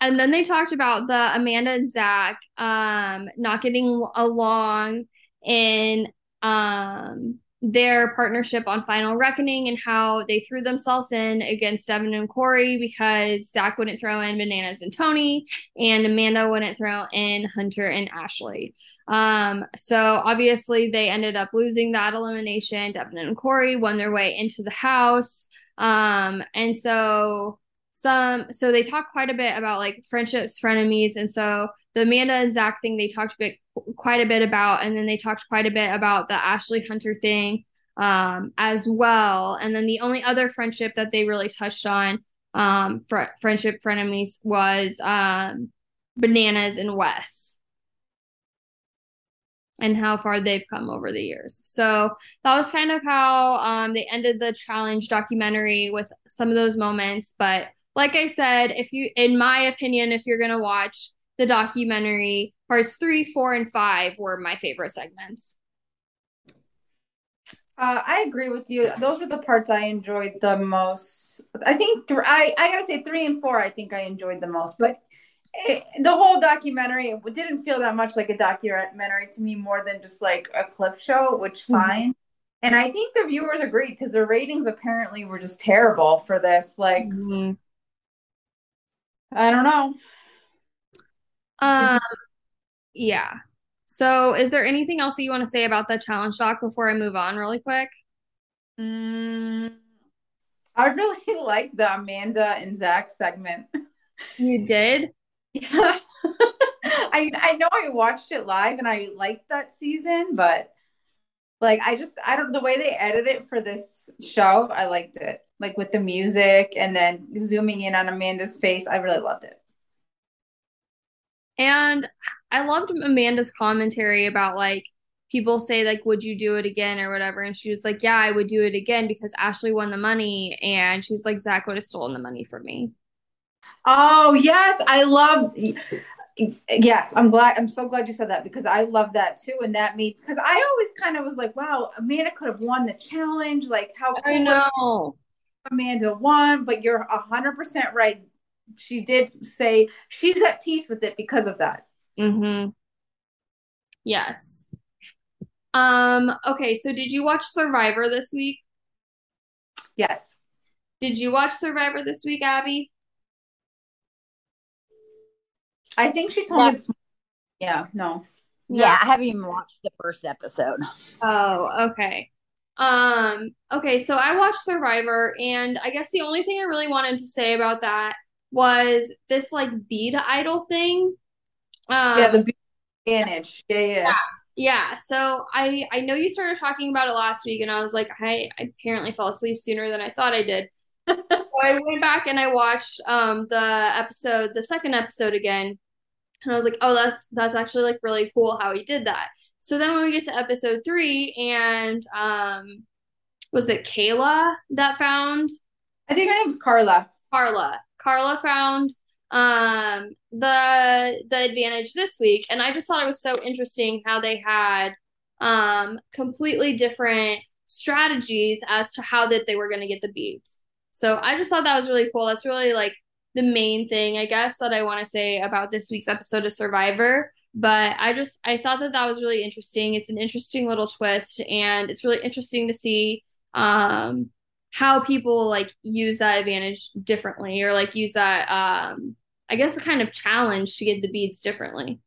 And then they talked about the Amanda and Zach um not getting along and um their partnership on Final Reckoning and how they threw themselves in against Devin and Corey because Zach wouldn't throw in Bananas and Tony, and Amanda wouldn't throw in Hunter and Ashley. Um, so obviously they ended up losing that elimination. Devin and Corey won their way into the house. Um, and so some so they talked quite a bit about like friendships, frenemies, and so the Amanda and Zach thing they talked a bit quite a bit about, and then they talked quite a bit about the Ashley Hunter thing um, as well. And then the only other friendship that they really touched on, um, fr- friendship frenemies, was um, Bananas and Wes and how far they've come over the years. So that was kind of how um, they ended the challenge documentary with some of those moments. But like I said, if you, in my opinion, if you're going to watch the documentary, parts three, four, and five were my favorite segments. Uh, I agree with you. Those were the parts I enjoyed the most. I think th- I I gotta say three and four. I think I enjoyed the most, but it, the whole documentary didn't feel that much like a documentary to me, more than just like a clip show, which mm-hmm. fine. And I think the viewers agreed because the ratings apparently were just terrible for this. Like, mm-hmm. I don't know. Um, yeah. So, is there anything else that you want to say about the challenge doc before I move on, really quick? Mm, I really like the Amanda and Zach segment. You did? Yeah. I I know I watched it live and I liked that season, but like I just I don't the way they edited it for this show, I liked it. Like with the music and then zooming in on Amanda's face, I really loved it. And I loved Amanda's commentary about like people say like would you do it again? or whatever. And she was like yeah I would do it again because Ashley won the money. And she's like Zach would have stolen the money from me. Oh yes, I love yes i'm glad i'm so glad you said that because i love that too. And that made because i always kind of was like wow amanda could have won the challenge. Like how cool i know. Amanda won but you're 100% right she did say she's at peace with it because of that. Mm-hmm. Yes. Um, okay, so did you watch Survivor this week? Yes. Did you watch Survivor this week, Abby? I think she told me Yeah, no. Yeah, I haven't even watched the first episode. Oh, okay. Um, okay, so I watched Survivor and I guess the only thing I really wanted to say about that was this like bead idol thing. Um, yeah, the advantage. Yeah, yeah, yeah. Yeah. So I I know you started talking about it last week, and I was like, I, I apparently fell asleep sooner than I thought I did. so I went back and I watched um the episode, the second episode again, and I was like, oh, that's that's actually like really cool how he did that. So then when we get to episode three, and um, was it Kayla that found? I think her name's Carla. Carla. Carla found um, the the advantage this week, and I just thought it was so interesting how they had um, completely different strategies as to how that they were going to get the beads. So I just thought that was really cool. That's really like the main thing, I guess, that I want to say about this week's episode of Survivor. But I just I thought that that was really interesting. It's an interesting little twist, and it's really interesting to see um, how people like use that advantage differently or like use that um I guess a kind of challenge to get the beads differently.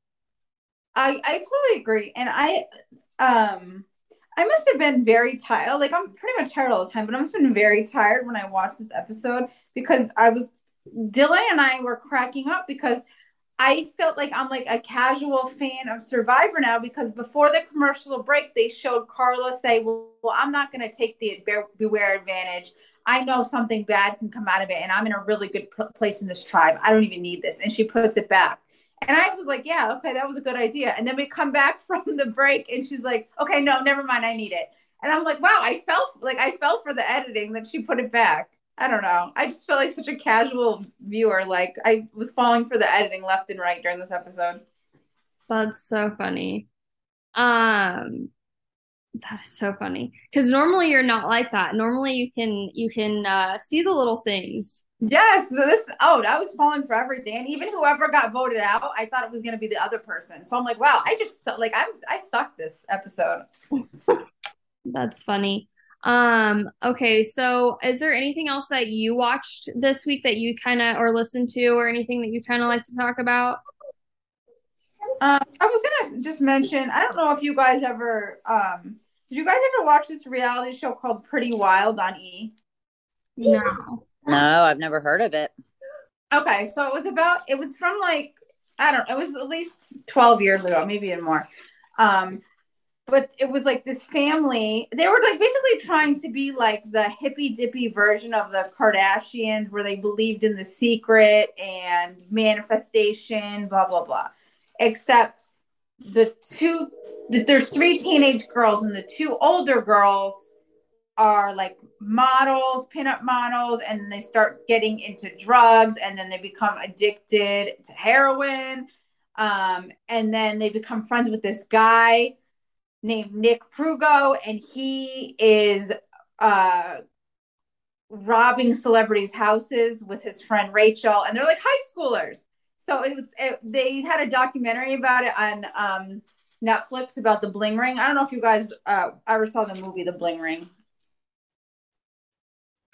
I I totally agree. And I um I must have been very tired. Like I'm pretty much tired all the time, but I must have been very tired when I watched this episode because I was Dylan and I were cracking up because I felt like I'm like a casual fan of Survivor now because before the commercial break, they showed Carla say, "Well, well I'm not going to take the beware advantage. I know something bad can come out of it, and I'm in a really good place in this tribe. I don't even need this." And she puts it back, and I was like, "Yeah, okay, that was a good idea." And then we come back from the break, and she's like, "Okay, no, never mind, I need it." And I'm like, "Wow, I felt like I felt for the editing that she put it back." I don't know. I just felt like such a casual viewer. Like I was falling for the editing left and right during this episode. That's so funny. Um that is so funny. Cuz normally you're not like that. Normally you can you can uh see the little things. Yes, this oh, I was falling for everything. And even whoever got voted out, I thought it was going to be the other person. So I'm like, wow, I just like I'm I sucked this episode. That's funny. Um, okay, so is there anything else that you watched this week that you kind of or listened to or anything that you kind of like to talk about? Um, I was gonna just mention, I don't know if you guys ever um did you guys ever watch this reality show called Pretty Wild on E? No. No, I've never heard of it. Okay, so it was about it was from like I don't know, it was at least 12 years ago, maybe even more. Um but it was like this family, they were like basically trying to be like the hippy dippy version of the Kardashians where they believed in the secret and manifestation, blah blah blah. Except the two there's three teenage girls and the two older girls are like models, pinup models, and they start getting into drugs, and then they become addicted to heroin. Um, and then they become friends with this guy named Nick Prugo, and he is uh, robbing celebrities' houses with his friend Rachel, and they're like high schoolers. So it was it, they had a documentary about it on um, Netflix about the bling ring. I don't know if you guys uh, ever saw the movie The Bling Ring.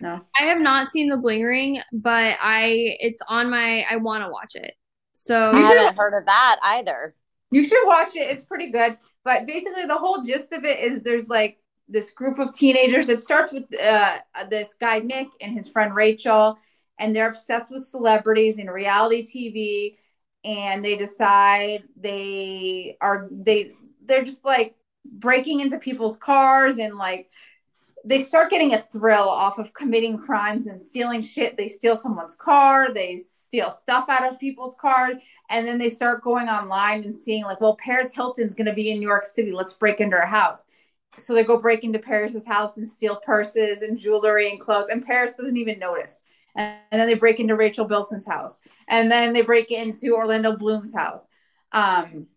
No. I have not seen The Bling Ring, but I it's on my I want to watch it. So I You haven't heard of that either. You should watch it. It's pretty good. But basically, the whole gist of it is there's like this group of teenagers. It starts with uh, this guy, Nick, and his friend Rachel, and they're obsessed with celebrities and reality TV. And they decide they are, they, they're just like breaking into people's cars and like, they start getting a thrill off of committing crimes and stealing shit. They steal someone's car, they steal stuff out of people's cars, and then they start going online and seeing like, well, Paris Hilton's going to be in New York City. Let's break into her house. So they go break into Paris's house and steal purses and jewelry and clothes, and Paris doesn't even notice. And, and then they break into Rachel Bilson's house, and then they break into Orlando Bloom's house. Um,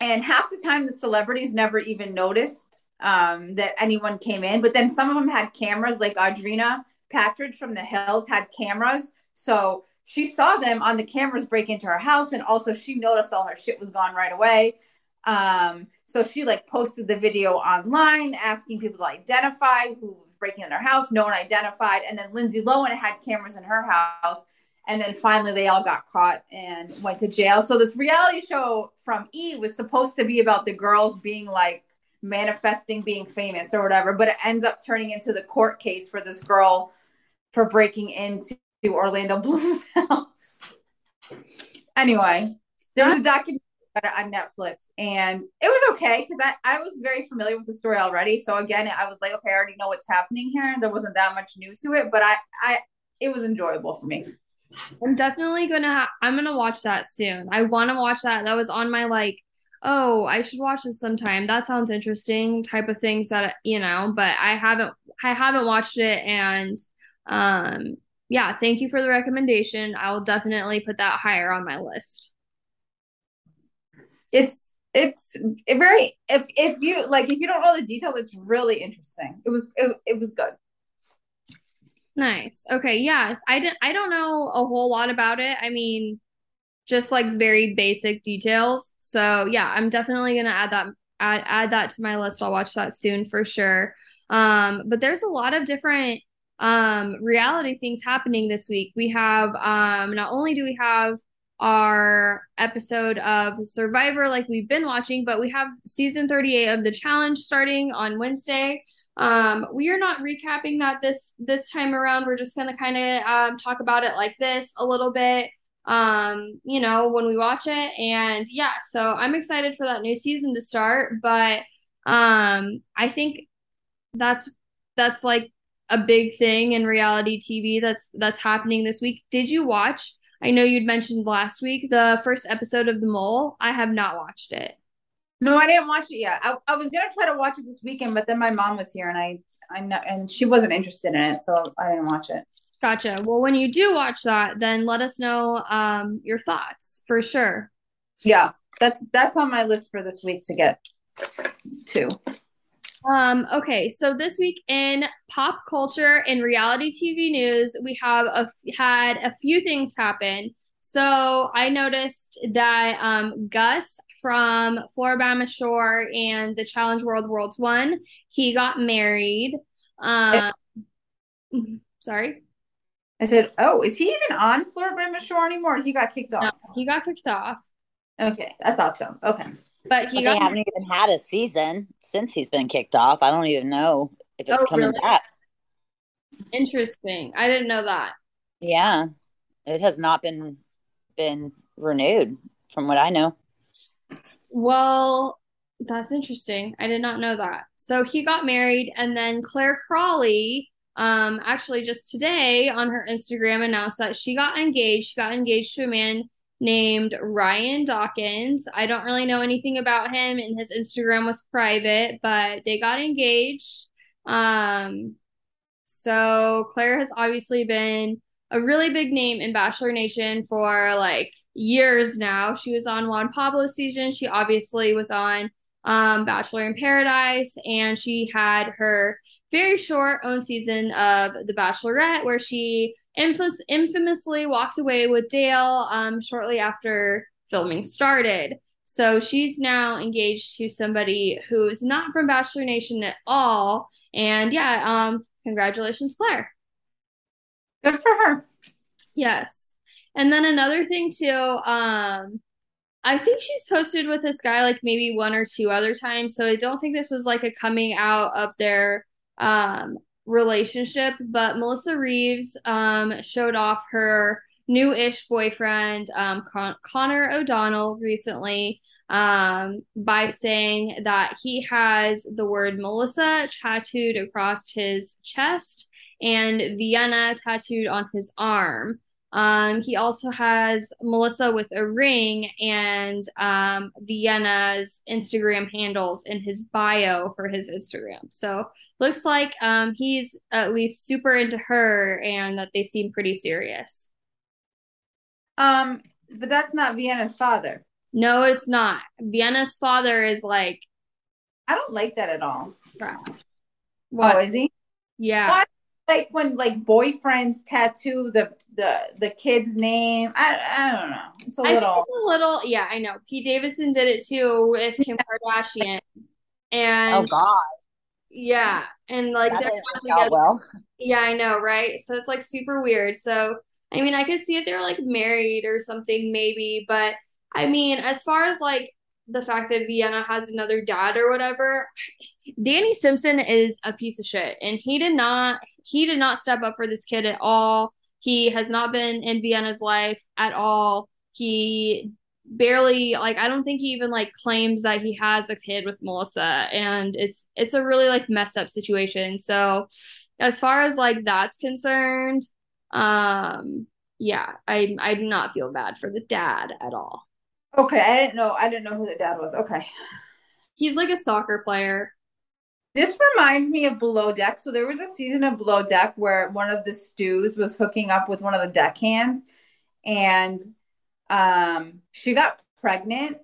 and half the time, the celebrities never even noticed um, that anyone came in. But then some of them had cameras, like Audrina Patridge from the Hills had cameras. So she saw them on the cameras break into her house, and also she noticed all her shit was gone right away. Um, so she like posted the video online, asking people to identify who was breaking in their house. No one identified, and then Lindsay Lohan had cameras in her house. And then finally, they all got caught and went to jail. So this reality show from E was supposed to be about the girls being like manifesting being famous or whatever, but it ends up turning into the court case for this girl for breaking into Orlando Bloom's house. Anyway, there was a documentary about it on Netflix and it was okay because I, I was very familiar with the story already. So again, I was like, okay, I already know what's happening here. There wasn't that much new to it, but I, I it was enjoyable for me. I'm definitely gonna ha- I'm gonna watch that soon. I want to watch that. That was on my like, oh, I should watch this sometime. That sounds interesting type of things that you know, but I haven't I haven't watched it and um yeah, thank you for the recommendation. I will definitely put that higher on my list. It's it's it very if if you like if you don't know the detail, it's really interesting. It was it, it was good. Nice. Okay, yes. I didn't I don't know a whole lot about it. I mean, just like very basic details. So, yeah, I'm definitely going to add that add add that to my list. I'll watch that soon for sure. Um, but there's a lot of different um reality things happening this week. We have um not only do we have our episode of Survivor like we've been watching, but we have season 38 of the challenge starting on Wednesday. Um, we are not recapping that this this time around. We're just gonna kind of um, talk about it like this a little bit. Um, you know, when we watch it, and yeah, so I'm excited for that new season to start. But um, I think that's that's like a big thing in reality TV that's that's happening this week. Did you watch? I know you'd mentioned last week the first episode of The Mole. I have not watched it. No, I didn't watch it yet. I, I was gonna try to watch it this weekend, but then my mom was here and I I know and she wasn't interested in it, so I didn't watch it. Gotcha. Well, when you do watch that, then let us know um, your thoughts for sure. Yeah, that's that's on my list for this week to get to. Um, okay, so this week in pop culture and reality TV news, we have a, had a few things happen. So I noticed that um, Gus from Floribama Shore and the Challenge World Worlds One. He got married. Um, sorry. I said, "Oh, is he even on Floribama Shore anymore? He got kicked off." No, he got kicked off. Okay, I thought so. Okay, but he but they haven't even had a season since he's been kicked off. I don't even know if it's Oh, coming really? back. interesting. I didn't know that. Yeah, it has not been been renewed from what I know. Well, that's interesting. I did not know that. So he got married, and then Clare Crawley, um, actually just today on her Instagram announced that she got engaged. She got engaged to a man named Ryan Dawkins. I don't really know anything about him, and his Instagram was private, but they got engaged. Um, so Clare has obviously been a really big name in Bachelor Nation for like years now. She was on Juan Pablo season. She obviously was on um, Bachelor in Paradise, and she had her very short own season of The Bachelorette, where she infamous, infamously walked away with Dale um, shortly after filming started. So she's now engaged to somebody who is not from Bachelor Nation at all. And yeah, um, congratulations, Clare. good for her. Yes. And then another thing too, um, I think she's posted with this guy like maybe one or two other times. So I don't think this was like a coming out of their um relationship, but Melissa Reeves um showed off her new-ish boyfriend, um Con- Connor O'Donnell recently um by saying that he has the word Melissa tattooed across his chest and Vienna tattooed on his arm. Um, he also has Melissa with a ring and um, Vienna's Instagram handles in his bio for his Instagram. So looks like um, he's at least super into her and that they seem pretty serious. Um, but that's not Vienna's father. No, it's not. Vienna's father is like, I don't like that at all. what? Oh, is he? yeah. Like when like boyfriends tattoo the the the kid's name. I I don't know. It's a I think little. it's a little, yeah, I know. Pete Davidson did it too with Kim Kardashian. And Oh God, yeah, and like that they're didn't work out together. well. Yeah, I know, right? So it's like super weird. So, I mean, I could see if they're like married or something, maybe, but I mean, as far as like the fact that Vienna has another dad or whatever, Danny Simpson is a piece of shit, and he did not he did not step up for this kid at all. He has not been in Vienna's life at all. He barely like I don't think he even like claims that he has a kid with Melissa and it's it's a really like messed up situation. So as far as like that's concerned, um yeah, I I do not feel bad for the dad at all. Okay, I didn't know. I didn't know who the dad was. Okay. He's like a soccer player. This reminds me of Below Deck. So there was a season of Below Deck where one of the stews was hooking up with one of the deckhands, and um, she got pregnant,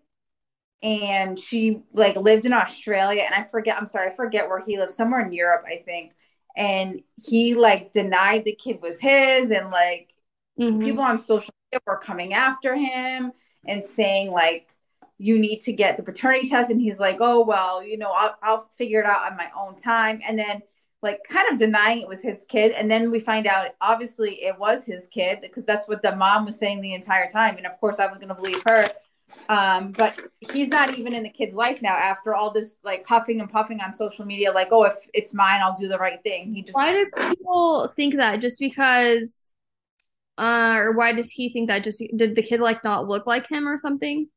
and she like lived in Australia, and I forget. I'm sorry, I forget where he lived. Somewhere in Europe, I think. And he like denied the kid was his, and like Mhm. people on social media were coming after him and saying like you need to get the paternity test. And he's like oh well you know I'll, I'll figure it out on my own time. And then like kind of denying it was his kid. And then we find out obviously it was his kid because that's what the mom was saying the entire time. And of course i was going to believe her. Um but he's not even in the kid's life now after all this like huffing and puffing on social media like oh if it's mine i'll do the right thing. He just Why do people think that? Just because uh or why does he think that? Just did the kid like not look like him or something?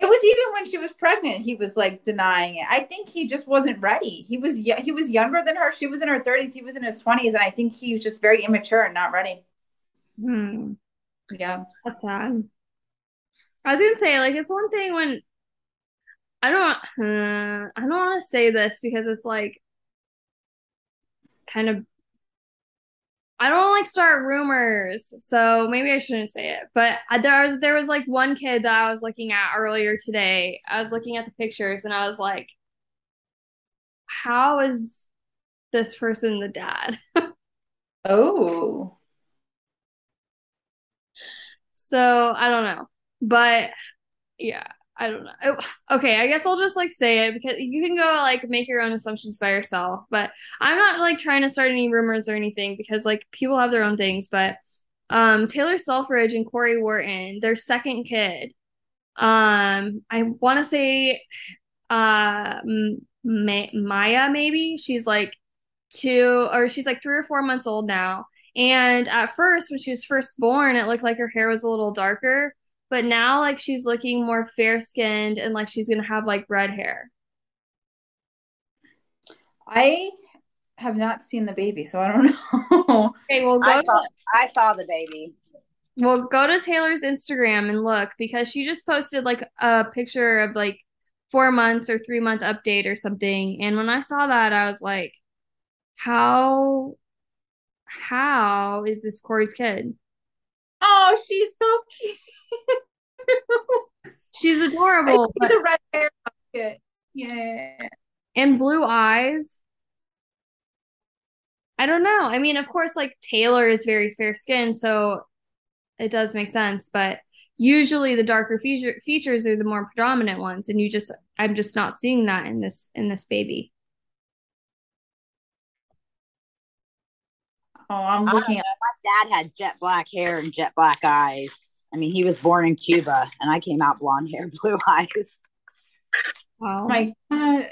It was even when she was pregnant, he was like denying it. I think he just wasn't ready. He was he was younger than her. She was in her 30s, he was in his 20s, and I think he was just very immature and not ready. Hmm. Yeah. That's sad. I was gonna say, like, it's one thing when I don't, uh, I don't want to say this because it's like kind of, I don't like start rumors, so maybe I shouldn't say it. But there was there was like one kid that I was looking at earlier today. I was looking at the pictures and I was like, how is this person the dad? Oh. So I don't know, but yeah, I don't know. Oh, Okay, I guess I'll just like say it because you can go like make your own assumptions by yourself. But I'm not like trying to start any rumors or anything because like people have their own things. But um, Taylor Selfridge and Corey Wharton, their second kid. Um, I want to say uh Maya maybe. She's like two or she's like three or four months old now. And at first, when she was first born, it looked like her hair was a little darker. But now, like, she's looking more fair skinned and like she's gonna have like red hair. I have not seen the baby, so I don't know. Okay, well, go I to, saw I saw the baby. well, go to Taylor's Instagram and look because she just posted like a picture of like four months or three month update or something. And when I saw that, I was like, how, how is this Corey's kid? oh, she's so cute. She's adorable, see but the red hair. Good. Yeah. and blue eyes. I don't know. I mean, of course, like Taylor is very fair skinned, so it does make sense, but usually the darker feature features are the more predominant ones, and you just I'm just not seeing that in this in this baby. Oh, I'm looking at. My dad had jet black hair and jet black eyes. I mean, he was born in Cuba, and I came out blonde hair, blue eyes. Wow. Oh my God.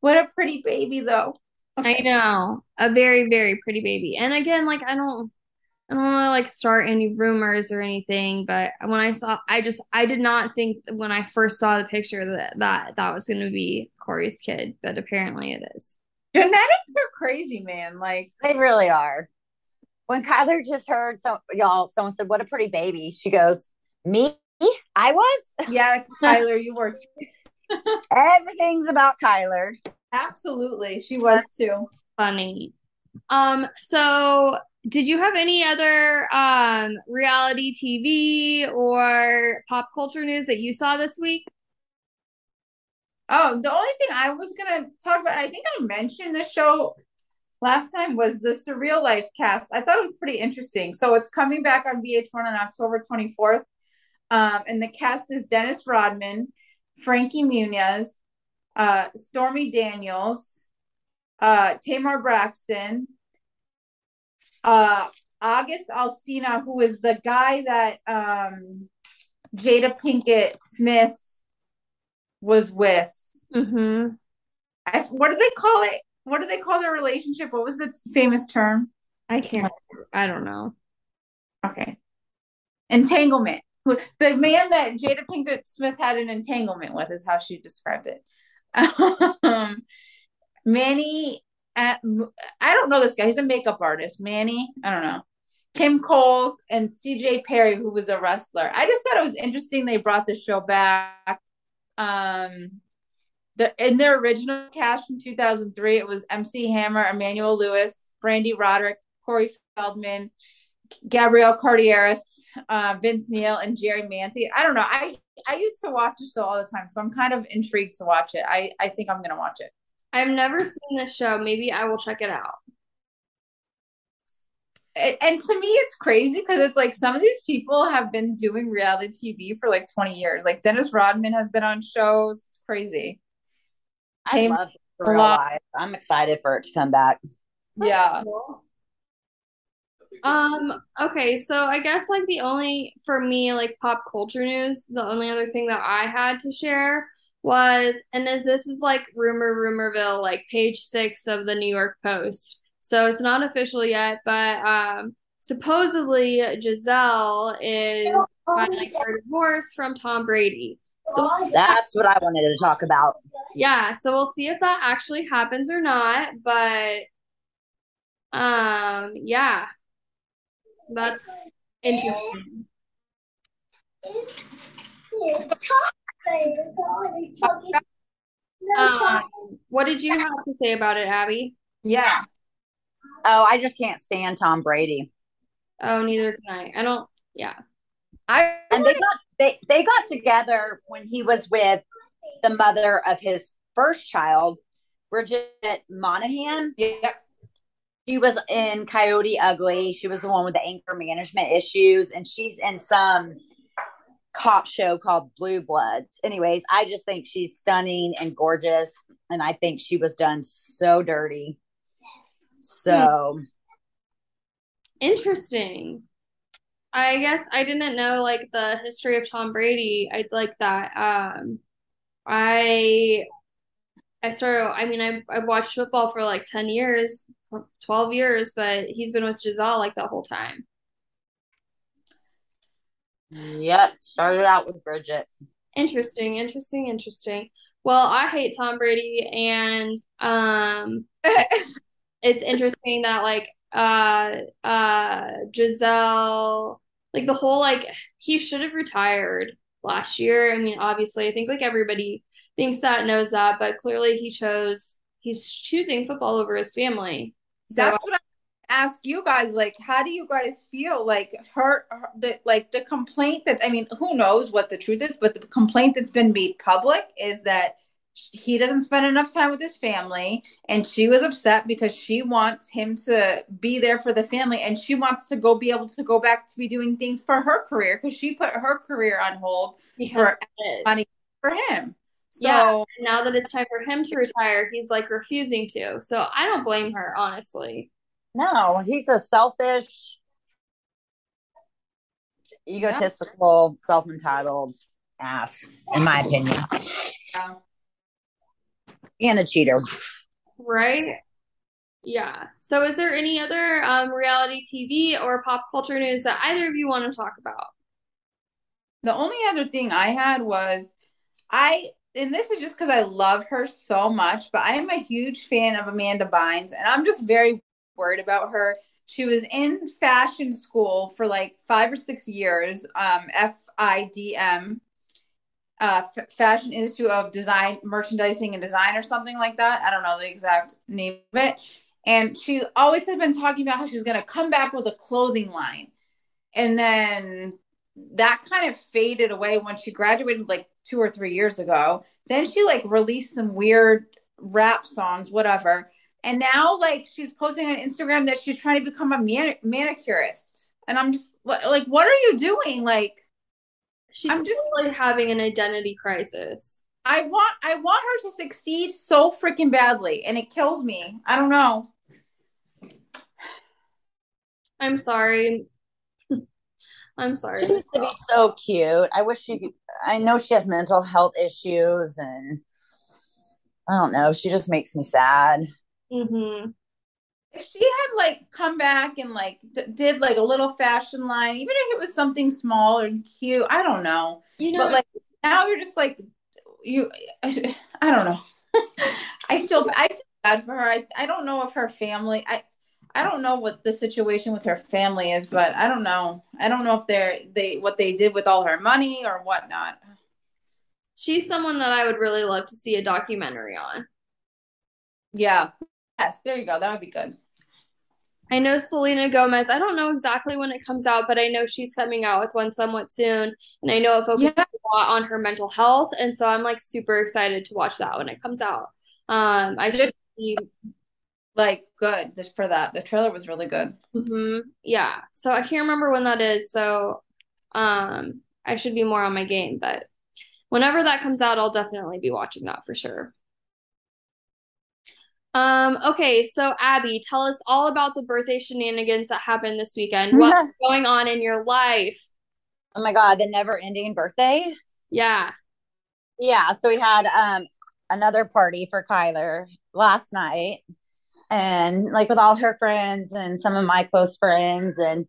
What a pretty baby, though. I know. A very, very pretty baby. And again, like I don't I don't want to like start any rumors or anything, but when I saw I just I did not think when I first saw the picture that that that was going to be Corey's kid, but apparently it is. Genetics are crazy, man. Like, They really are. When Kyler just heard some y'all, someone said, "What a pretty baby," she goes, "Me? I was." yeah, Tyler, you worked. Everything's about Kyler. Absolutely. She was too. Funny. Um, so did you have any other um reality TV or pop culture news that you saw this week? Oh, the only thing I was gonna talk about, I think I mentioned this show last time, was the Surreal Life cast. I thought it was pretty interesting. So it's coming back on VH1 on October 24th. Um, and the cast is Dennis Rodman, Frankie Muniz, uh, Stormy Daniels, uh, Tamar Braxton, uh, August Alsina, who is the guy that um, Jada Pinkett Smith was with. Mm-hmm. I, what do they call it? What do they call their relationship? What was the famous term? I can't I don't know. Okay. Entanglement. The man that Jada Pinkett Smith had an entanglement with is how she described it. Um, Manny, uh, I don't know this guy. He's a makeup artist. Manny, I don't know. Kim Coles and CJ Perry, who was a wrestler. I just thought it was interesting they brought the show back. Um, the in their original cast from 2003, it was MC Hammer, Emmanuel Lewis, Brande Roderick, Corey Feldman, Gabrielle Carteris, uh, Vince Neil, and Jerri Manthey. I don't know. I I used to watch the show all the time, so I'm kind of intrigued to watch it. I I think I'm gonna watch it. I've never seen this show. Maybe I will check it out. And, and to me, it's crazy because it's like some of these people have been doing reality TV for like 20 years. Like Dennis Rodman has been on shows. It's crazy. I Came love a Real lot. Life. I'm excited for it to come back. Yeah. Um, okay, so I guess like the only for me like pop culture news, the only other thing that I had to share was, and then this is like rumor, rumorville, like page six of the New York Post. So it's not official yet, but um supposedly Gisele is filing for divorce from Tom Brady. So That's what I wanted to talk about. yeah, so we'll see if that actually happens or not, but um yeah, that's interesting. Um, what did you have to say about it, Abby? Yeah. Oh, I just can't stand Tom Brady. Oh, neither can I. I don't, yeah. I And they got they they got together when he was with the mother of his first child, Bridget Moynahan. yeah. She was in Coyote Ugly. She was the one with the anger management issues, and she's in some cop show called Blue Bloods. Anyways, I just think she's stunning and gorgeous, and I think she was done so dirty. So Interesting. I guess I didn't know like the history of Tom Brady. I'd like that. Um, I I started, I mean, I've, I've watched football for like 10 years, 12 years, but he's been with Gisele like the whole time. Yep, started out with Bridget. Interesting, interesting, interesting. Well, I hate Tom Brady and um it's interesting that like uh uh Gisele like the whole like he should have retired last year. I mean, obviously, I think like everybody thinks that knows that, but clearly he chose he's choosing football over his family. So That's what I ask you guys. Like, how do you guys feel? Like her, her the like the complaint that I mean, who knows what the truth is, but the complaint that's been made public is that he doesn't spend enough time with his family and she was upset because she wants him to be there for the family and she wants to go be able to go back to be doing things for her career because she put her career on hold because for money for him so Yeah. now that it's time for him to retire, he's like refusing to. So I don't blame her, honestly. No, he's a selfish, egotistical, self entitled ass, in my opinion, yeah. And a cheater. Right? Yeah. So is there any other um, reality TV or pop culture news that either of you want to talk about? The only other thing I had was I, and this is just because I love her so much, but I am a huge fan of Amanda Bynes, and I'm just very worried about her. She was in fashion school for like five or six years, um, FIDM, uh, F- Fashion Institute of Design, Merchandising and Design, or something like that. I don't know the exact name of it. And she always had been talking about how she's going to come back with a clothing line. And then that kind of faded away when she graduated like two or three years ago. Then she like released some weird rap songs, whatever. And now like she's posting on Instagram that she's trying to become a man- manicurist. And I'm just like, what are you doing? Like, She's I'm just- totally having an identity crisis. I want I want her to succeed so freaking badly, and it kills me. I don't know. I'm sorry. I'm sorry. She sorry. used to be so cute. I wish she could. I know she has mental health issues, and I don't know. She just makes me sad. hmm If she had like come back and like d- did like a little fashion line, even if it was something small and cute, I don't know. You know, But like now you're just like you. I, don't know. I feel I feel bad for her. I I don't know if her family. I I don't know what the situation with her family is, but I don't know. I don't know if they're they what they did with all her money or whatnot. she's someone that I would really love to see a documentary on. Yeah. Yes, there you go. That would be good. I know Selena Gomez. I don't know exactly when it comes out, but I know she's coming out with one somewhat soon. And I know it focuses Yeah. a lot on her mental health. And so I'm like super excited to watch that when it comes out. Um, I should be, Like good for that. The trailer was really good. mhm, yeah. So I can't remember when that is. So um, I should be more on my game, but whenever that comes out, I'll definitely be watching that for sure. Um, okay, so Abby, tell us all about the birthday shenanigans that happened this weekend. What's going on in your life? Oh my god, the never ending birthday. Yeah. Yeah, so we had um another party for Kyler last night and like with all her friends and some of my close friends and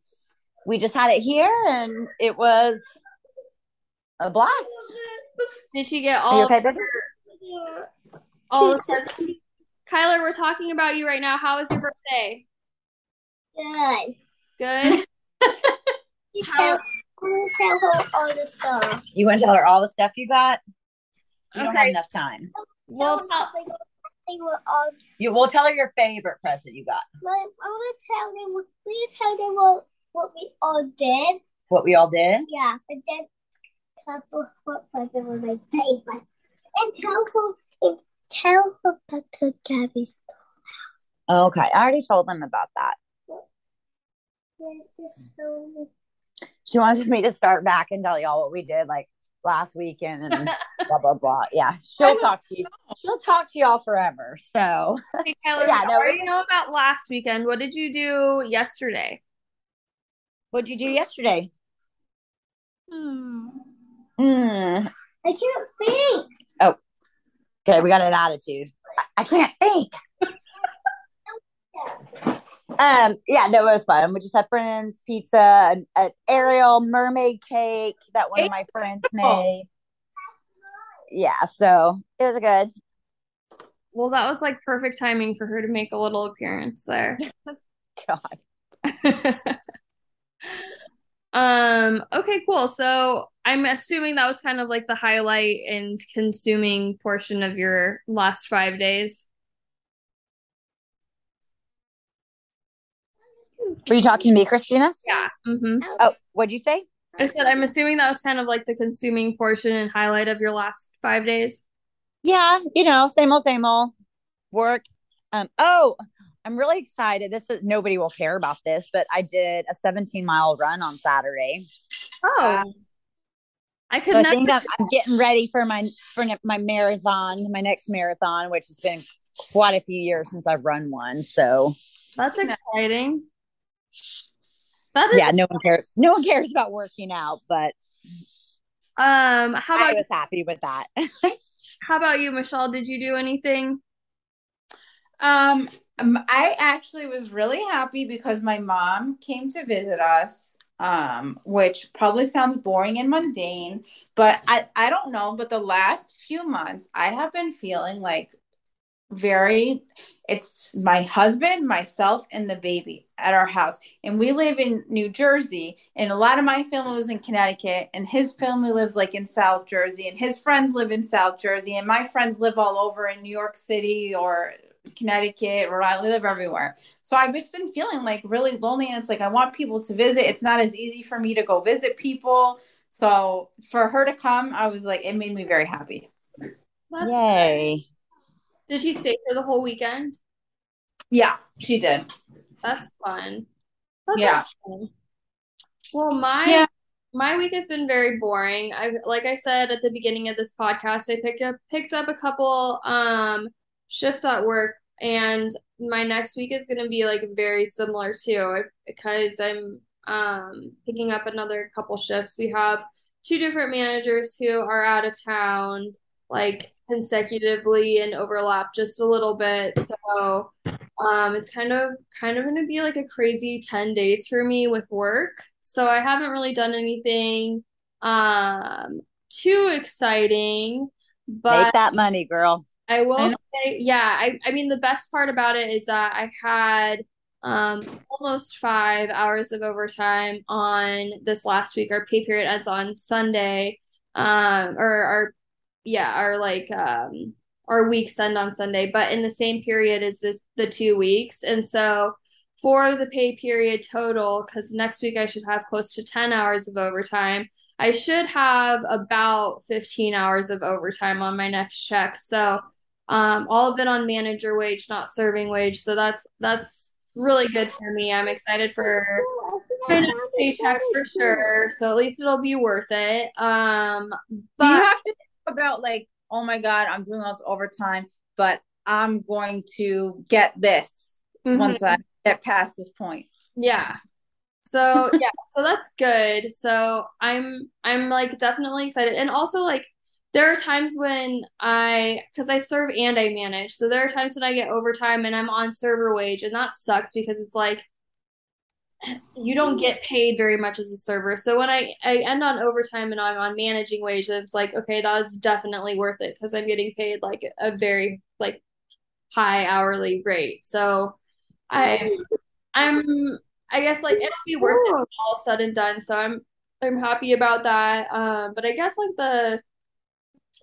we just had it here and it was a blast. Did she get all okay, baby? all the presents? Kyler, we're talking about you right now. How was your birthday? Good. Good? You How- I'm gonna tell her all the stuff. You want to tell her all the stuff you got? You don't have Okay. enough time. Well, Tell tell, them like, they were all. You we'll tell her your favorite present you got. Like, I'm gonna tell them. what- Will you tell them what what we all did? What we all did. Yeah, and then tell what present was my favorite, and tell her and tell her about the Gabby's. Okay, I already told them about that. she wants me to start back and tell y'all what we did like last weekend and blah blah blah. Yeah, she'll talk to you. She'll talk to y'all forever. So Hey, Kyler, Yeah, no, already know about last weekend. What did you do yesterday? What did you do yesterday? Hmm. Hmm. I can't think. Okay, we got an attitude. I, I can't think. Um, yeah, no, it was fun. We just had friends, pizza, an, an Ariel mermaid cake that one of my friends made. Yeah, so it was good. Well, that was like perfect timing for her to make a little appearance there. God. Um, okay, cool. So I'm assuming that was kind of like the highlight and consuming portion of your last five days. Were you talking to me, Christina? Yeah. Mm-hmm. Oh, what'd you say? I said I'm assuming that was kind of like the consuming portion and highlight of your last five days. Yeah, you know, same old, same old work. Um, oh, I'm really excited. This is nobody will care about this, but I did a 17 mile run on Saturday. Oh. I could So I think I'm, I'm getting ready for my for my marathon, my next marathon, which has been quite a few years since I've run one. So That's exciting. That is yeah, no one cares. No one cares about working out, but um how I about was happy with that. how about you, Michelle? Did you do anything? Um, um, I actually was really happy because my mom came to visit us, um, which probably sounds boring and mundane, but I, I don't know. But the last few months, I have been feeling like very, it's my husband, myself, and the baby at our house. And we live in New Jersey, and a lot of my family lives in Connecticut, and his family lives like in South Jersey, and his friends live in South Jersey, and my friends live all over in New York City or Connecticut, Rhode Island, live everywhere. So I've just been feeling like really lonely. And it's like I want people to visit. It's not as easy for me to go visit people. So for her to come, I was like, it made me very happy. That's Yay! Did she stay for the whole weekend? Yeah, she did. That's fun. That's Yeah. awesome. Well, my Yeah. my week has been very boring. I like I said at the beginning of this podcast, I picked up picked up a couple um shifts at work, and my next week is going to be like very similar too, because I'm um picking up another couple shifts. We have two different managers who are out of town, like consecutively and overlap just a little bit. So um, it's kind of kind of going to be like a crazy 10 days for me with work. So I haven't really done anything um too exciting, Make but that money, girl. I will I say, yeah, I, I mean, the best part about it is that I had um, almost five hours of overtime on this last week. Our pay period ends on Sunday, um, or our, yeah, our like, um, our weeks end on Sunday, but in the same period as this, the two weeks. And so for the pay period total, because next week I should have close to 10 hours of overtime. I should have about 15 hours of overtime on my next check. So, um, all of it on manager wage, not serving wage. So that's that's really good for me. I'm excited for paycheck for sure. So at least it'll be worth it. Um, but you have to think about like, oh my God, I'm doing all this overtime, but I'm going to get this mhm. once I get past this point. Yeah. So yeah, so that's good. So I'm I'm like definitely excited. And also like there are times when I because I serve and I manage. So there are times when I get overtime and I'm on server wage and that sucks because it's like you don't get paid very much as a server. So when I, I end on overtime and I'm on managing wage, it's like, okay, that's definitely worth it because I'm getting paid like a very like high hourly rate. So I I'm I guess like it'll be worth it all said and done. So I'm I'm happy about that. Um, but I guess like the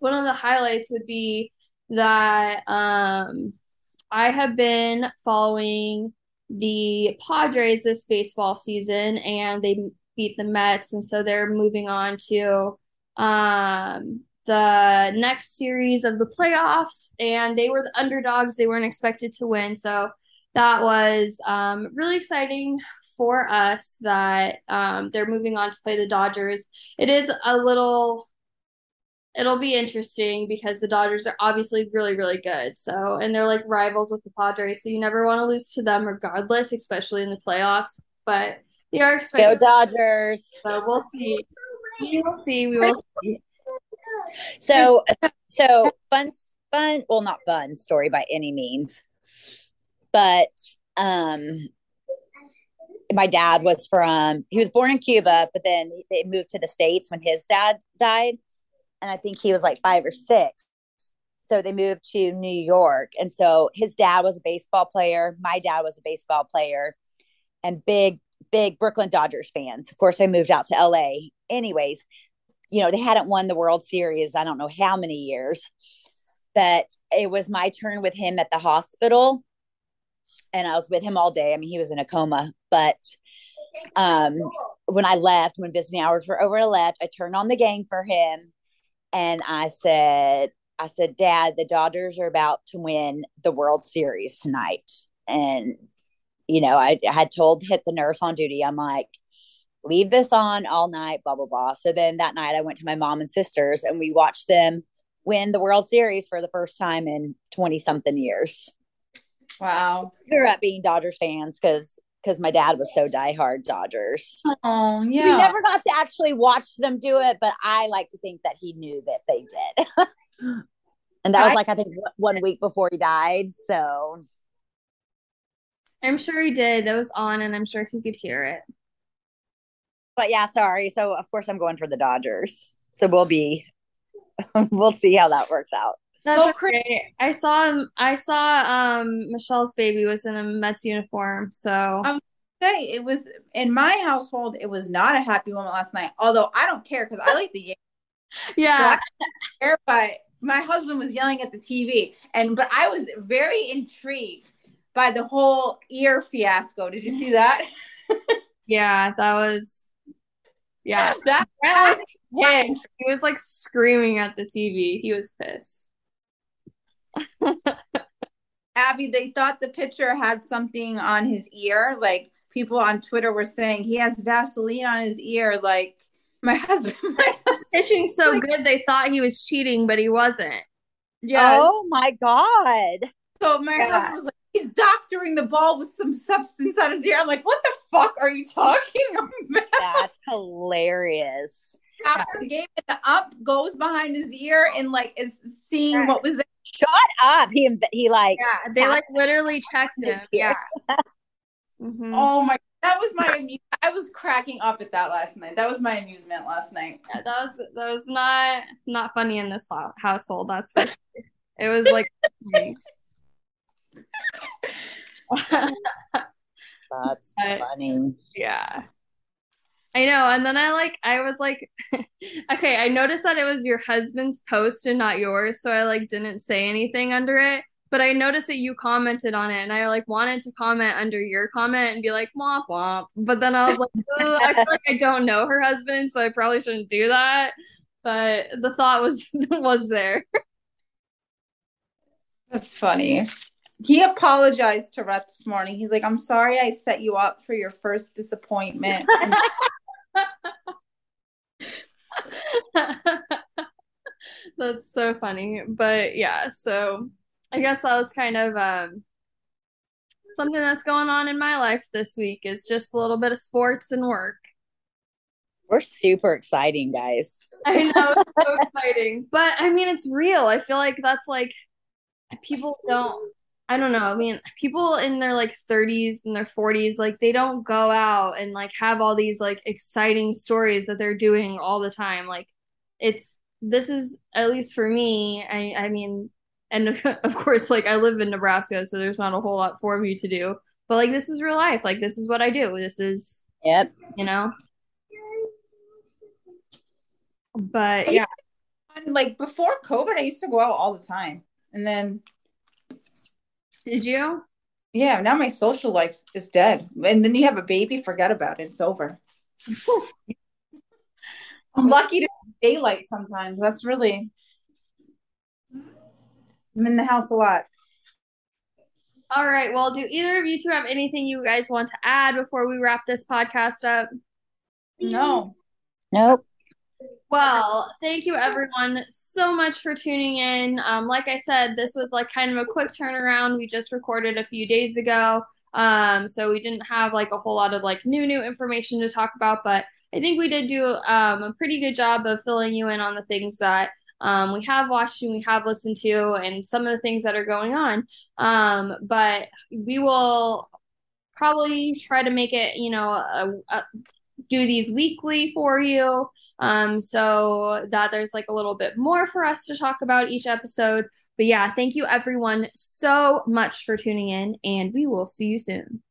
one of the highlights would be that um I have been following the Padres this baseball season and they beat the Mets and so they're moving on to um the next series of the playoffs and they were the underdogs they weren't expected to win so that was um really exciting for us that um, they're moving on to play the Dodgers. It is a little it'll be interesting because the Dodgers are obviously really, really good. So, and they're like rivals with the Padres. So you never want to lose to them regardless, especially in the playoffs. But they are expected. Go Dodgers. So we'll see. We will see. We will see. So, so fun, fun. Well, not fun story by any means, but um, my dad was from. He was born in Cuba, but then they moved to the states when his dad died, and I think he was like five or six. So they moved to New York, and so his dad was a baseball player. My dad was a baseball player, and big, big Brooklyn Dodgers fans. Of course, I moved out to LA. Anyways, you know, they hadn't won the World Series, I don't know how many years, but it was my turn with him at the hospital. And I was with him all day. I mean, he was in a coma, but um, when I left, when visiting hours were over, I left, I turned on the game for him and I said, I said, Dad, the Dodgers are about to win the World Series tonight. And, you know, I, I had told hit the nurse on duty, I'm like, leave this on all night, blah, blah, blah. So then that night I went to my mom and sisters and we watched them win the World Series for the first time in 20 something years. Wow. We grew up being Dodgers fans because because my dad was so diehard Dodgers. Oh, We never got to actually watch them do it, but I like to think that he knew that they did. and that was like I think one week before he died. So I'm sure he did. That was on, and I'm sure he could hear it. but yeah, sorry. So of course I'm going for the Dodgers. So we'll be we'll see how that works out. That's So cra- okay. I saw. I saw um Michelle's baby was in a Mets uniform. So Um, Say it was in my household. It was not a happy moment last night. Although I don't care because I like the Yankees. yeah, care, but my husband was yelling at the TV, and but I was very intrigued by the whole ear fiasco. Did you see that? yeah, that was yeah. that Brett was pissed. He was like screaming at the TV. He was pissed. Abby, they thought the pitcher had something on his ear. Like people on Twitter were saying he has Vaseline on his ear. Like my husband, my husband Pitching so Like- good, they thought he was cheating, but he wasn't. yeah. Oh my God. So my Yeah. husband was like, he's doctoring the ball with some substance on his ear. I'm like, what the fuck are you talking about? That's hilarious. After the game, and the up goes behind his ear and like is seeing Yeah. what was there. Shut up. He he like Yeah, they like literally checked him. Yeah. ear. Mhm. Oh my, that was my. amu- I was cracking up at that last night. That was my amusement last night. Yeah, that was that was not not funny in this hou- household. That's for sure. It was like that's But- funny. yeah. I know. And then I like I was like okay, I noticed that it was your husband's post and not yours, so I like didn't say anything under it. But I noticed that you commented on it and I like wanted to comment under your comment and be like womp womp. But then I was like, "Ugh, I feel like I don't know her husband, so I probably shouldn't do that. But the thought was was there. That's funny. He apologized to Rhett this morning. He's like, I'm sorry I set you up for your first disappointment. That's so funny. But yeah, so I guess that was kind of um something that's going on in my life this week is just a little bit of sports and work. We're super exciting, guys. I know it's so exciting. But I mean it's real. I feel like that's like people don't I don't know. I mean, people in their like 30s and their 40s, like they don't go out and like have all these like exciting stories that they're doing all the time. Like it's this is at least for me. I I mean, and of course, like I live in Nebraska, so there's not a whole lot for me to do. But like this is real life. Like this is what I do. This is, Yep. you know. But yeah, like before COVID, I used to go out all the time. And then, did you? yeah, now my social life is dead. And then you have a baby, forget about it. It's over. I'm lucky to have daylight sometimes. That's really, I'm in the house a lot. All right. Well, do either of you two have anything you guys want to add before we wrap this podcast up? No. Nope. Well, thank you everyone so much for tuning in. Um, like I said, this was like kind of a quick turnaround. We just recorded a few days ago. Um, so we didn't have like a whole lot of like new new information to talk about, but I think we did do um, a pretty good job of filling you in on the things that um, we have watched and we have listened to and some of the things that are going on. Um, but we will probably try to make it, you know, a, a, do these weekly for you um, so that there's like a little bit more for us to talk about each episode. But yeah, thank you everyone so much for tuning in, and we will see you soon.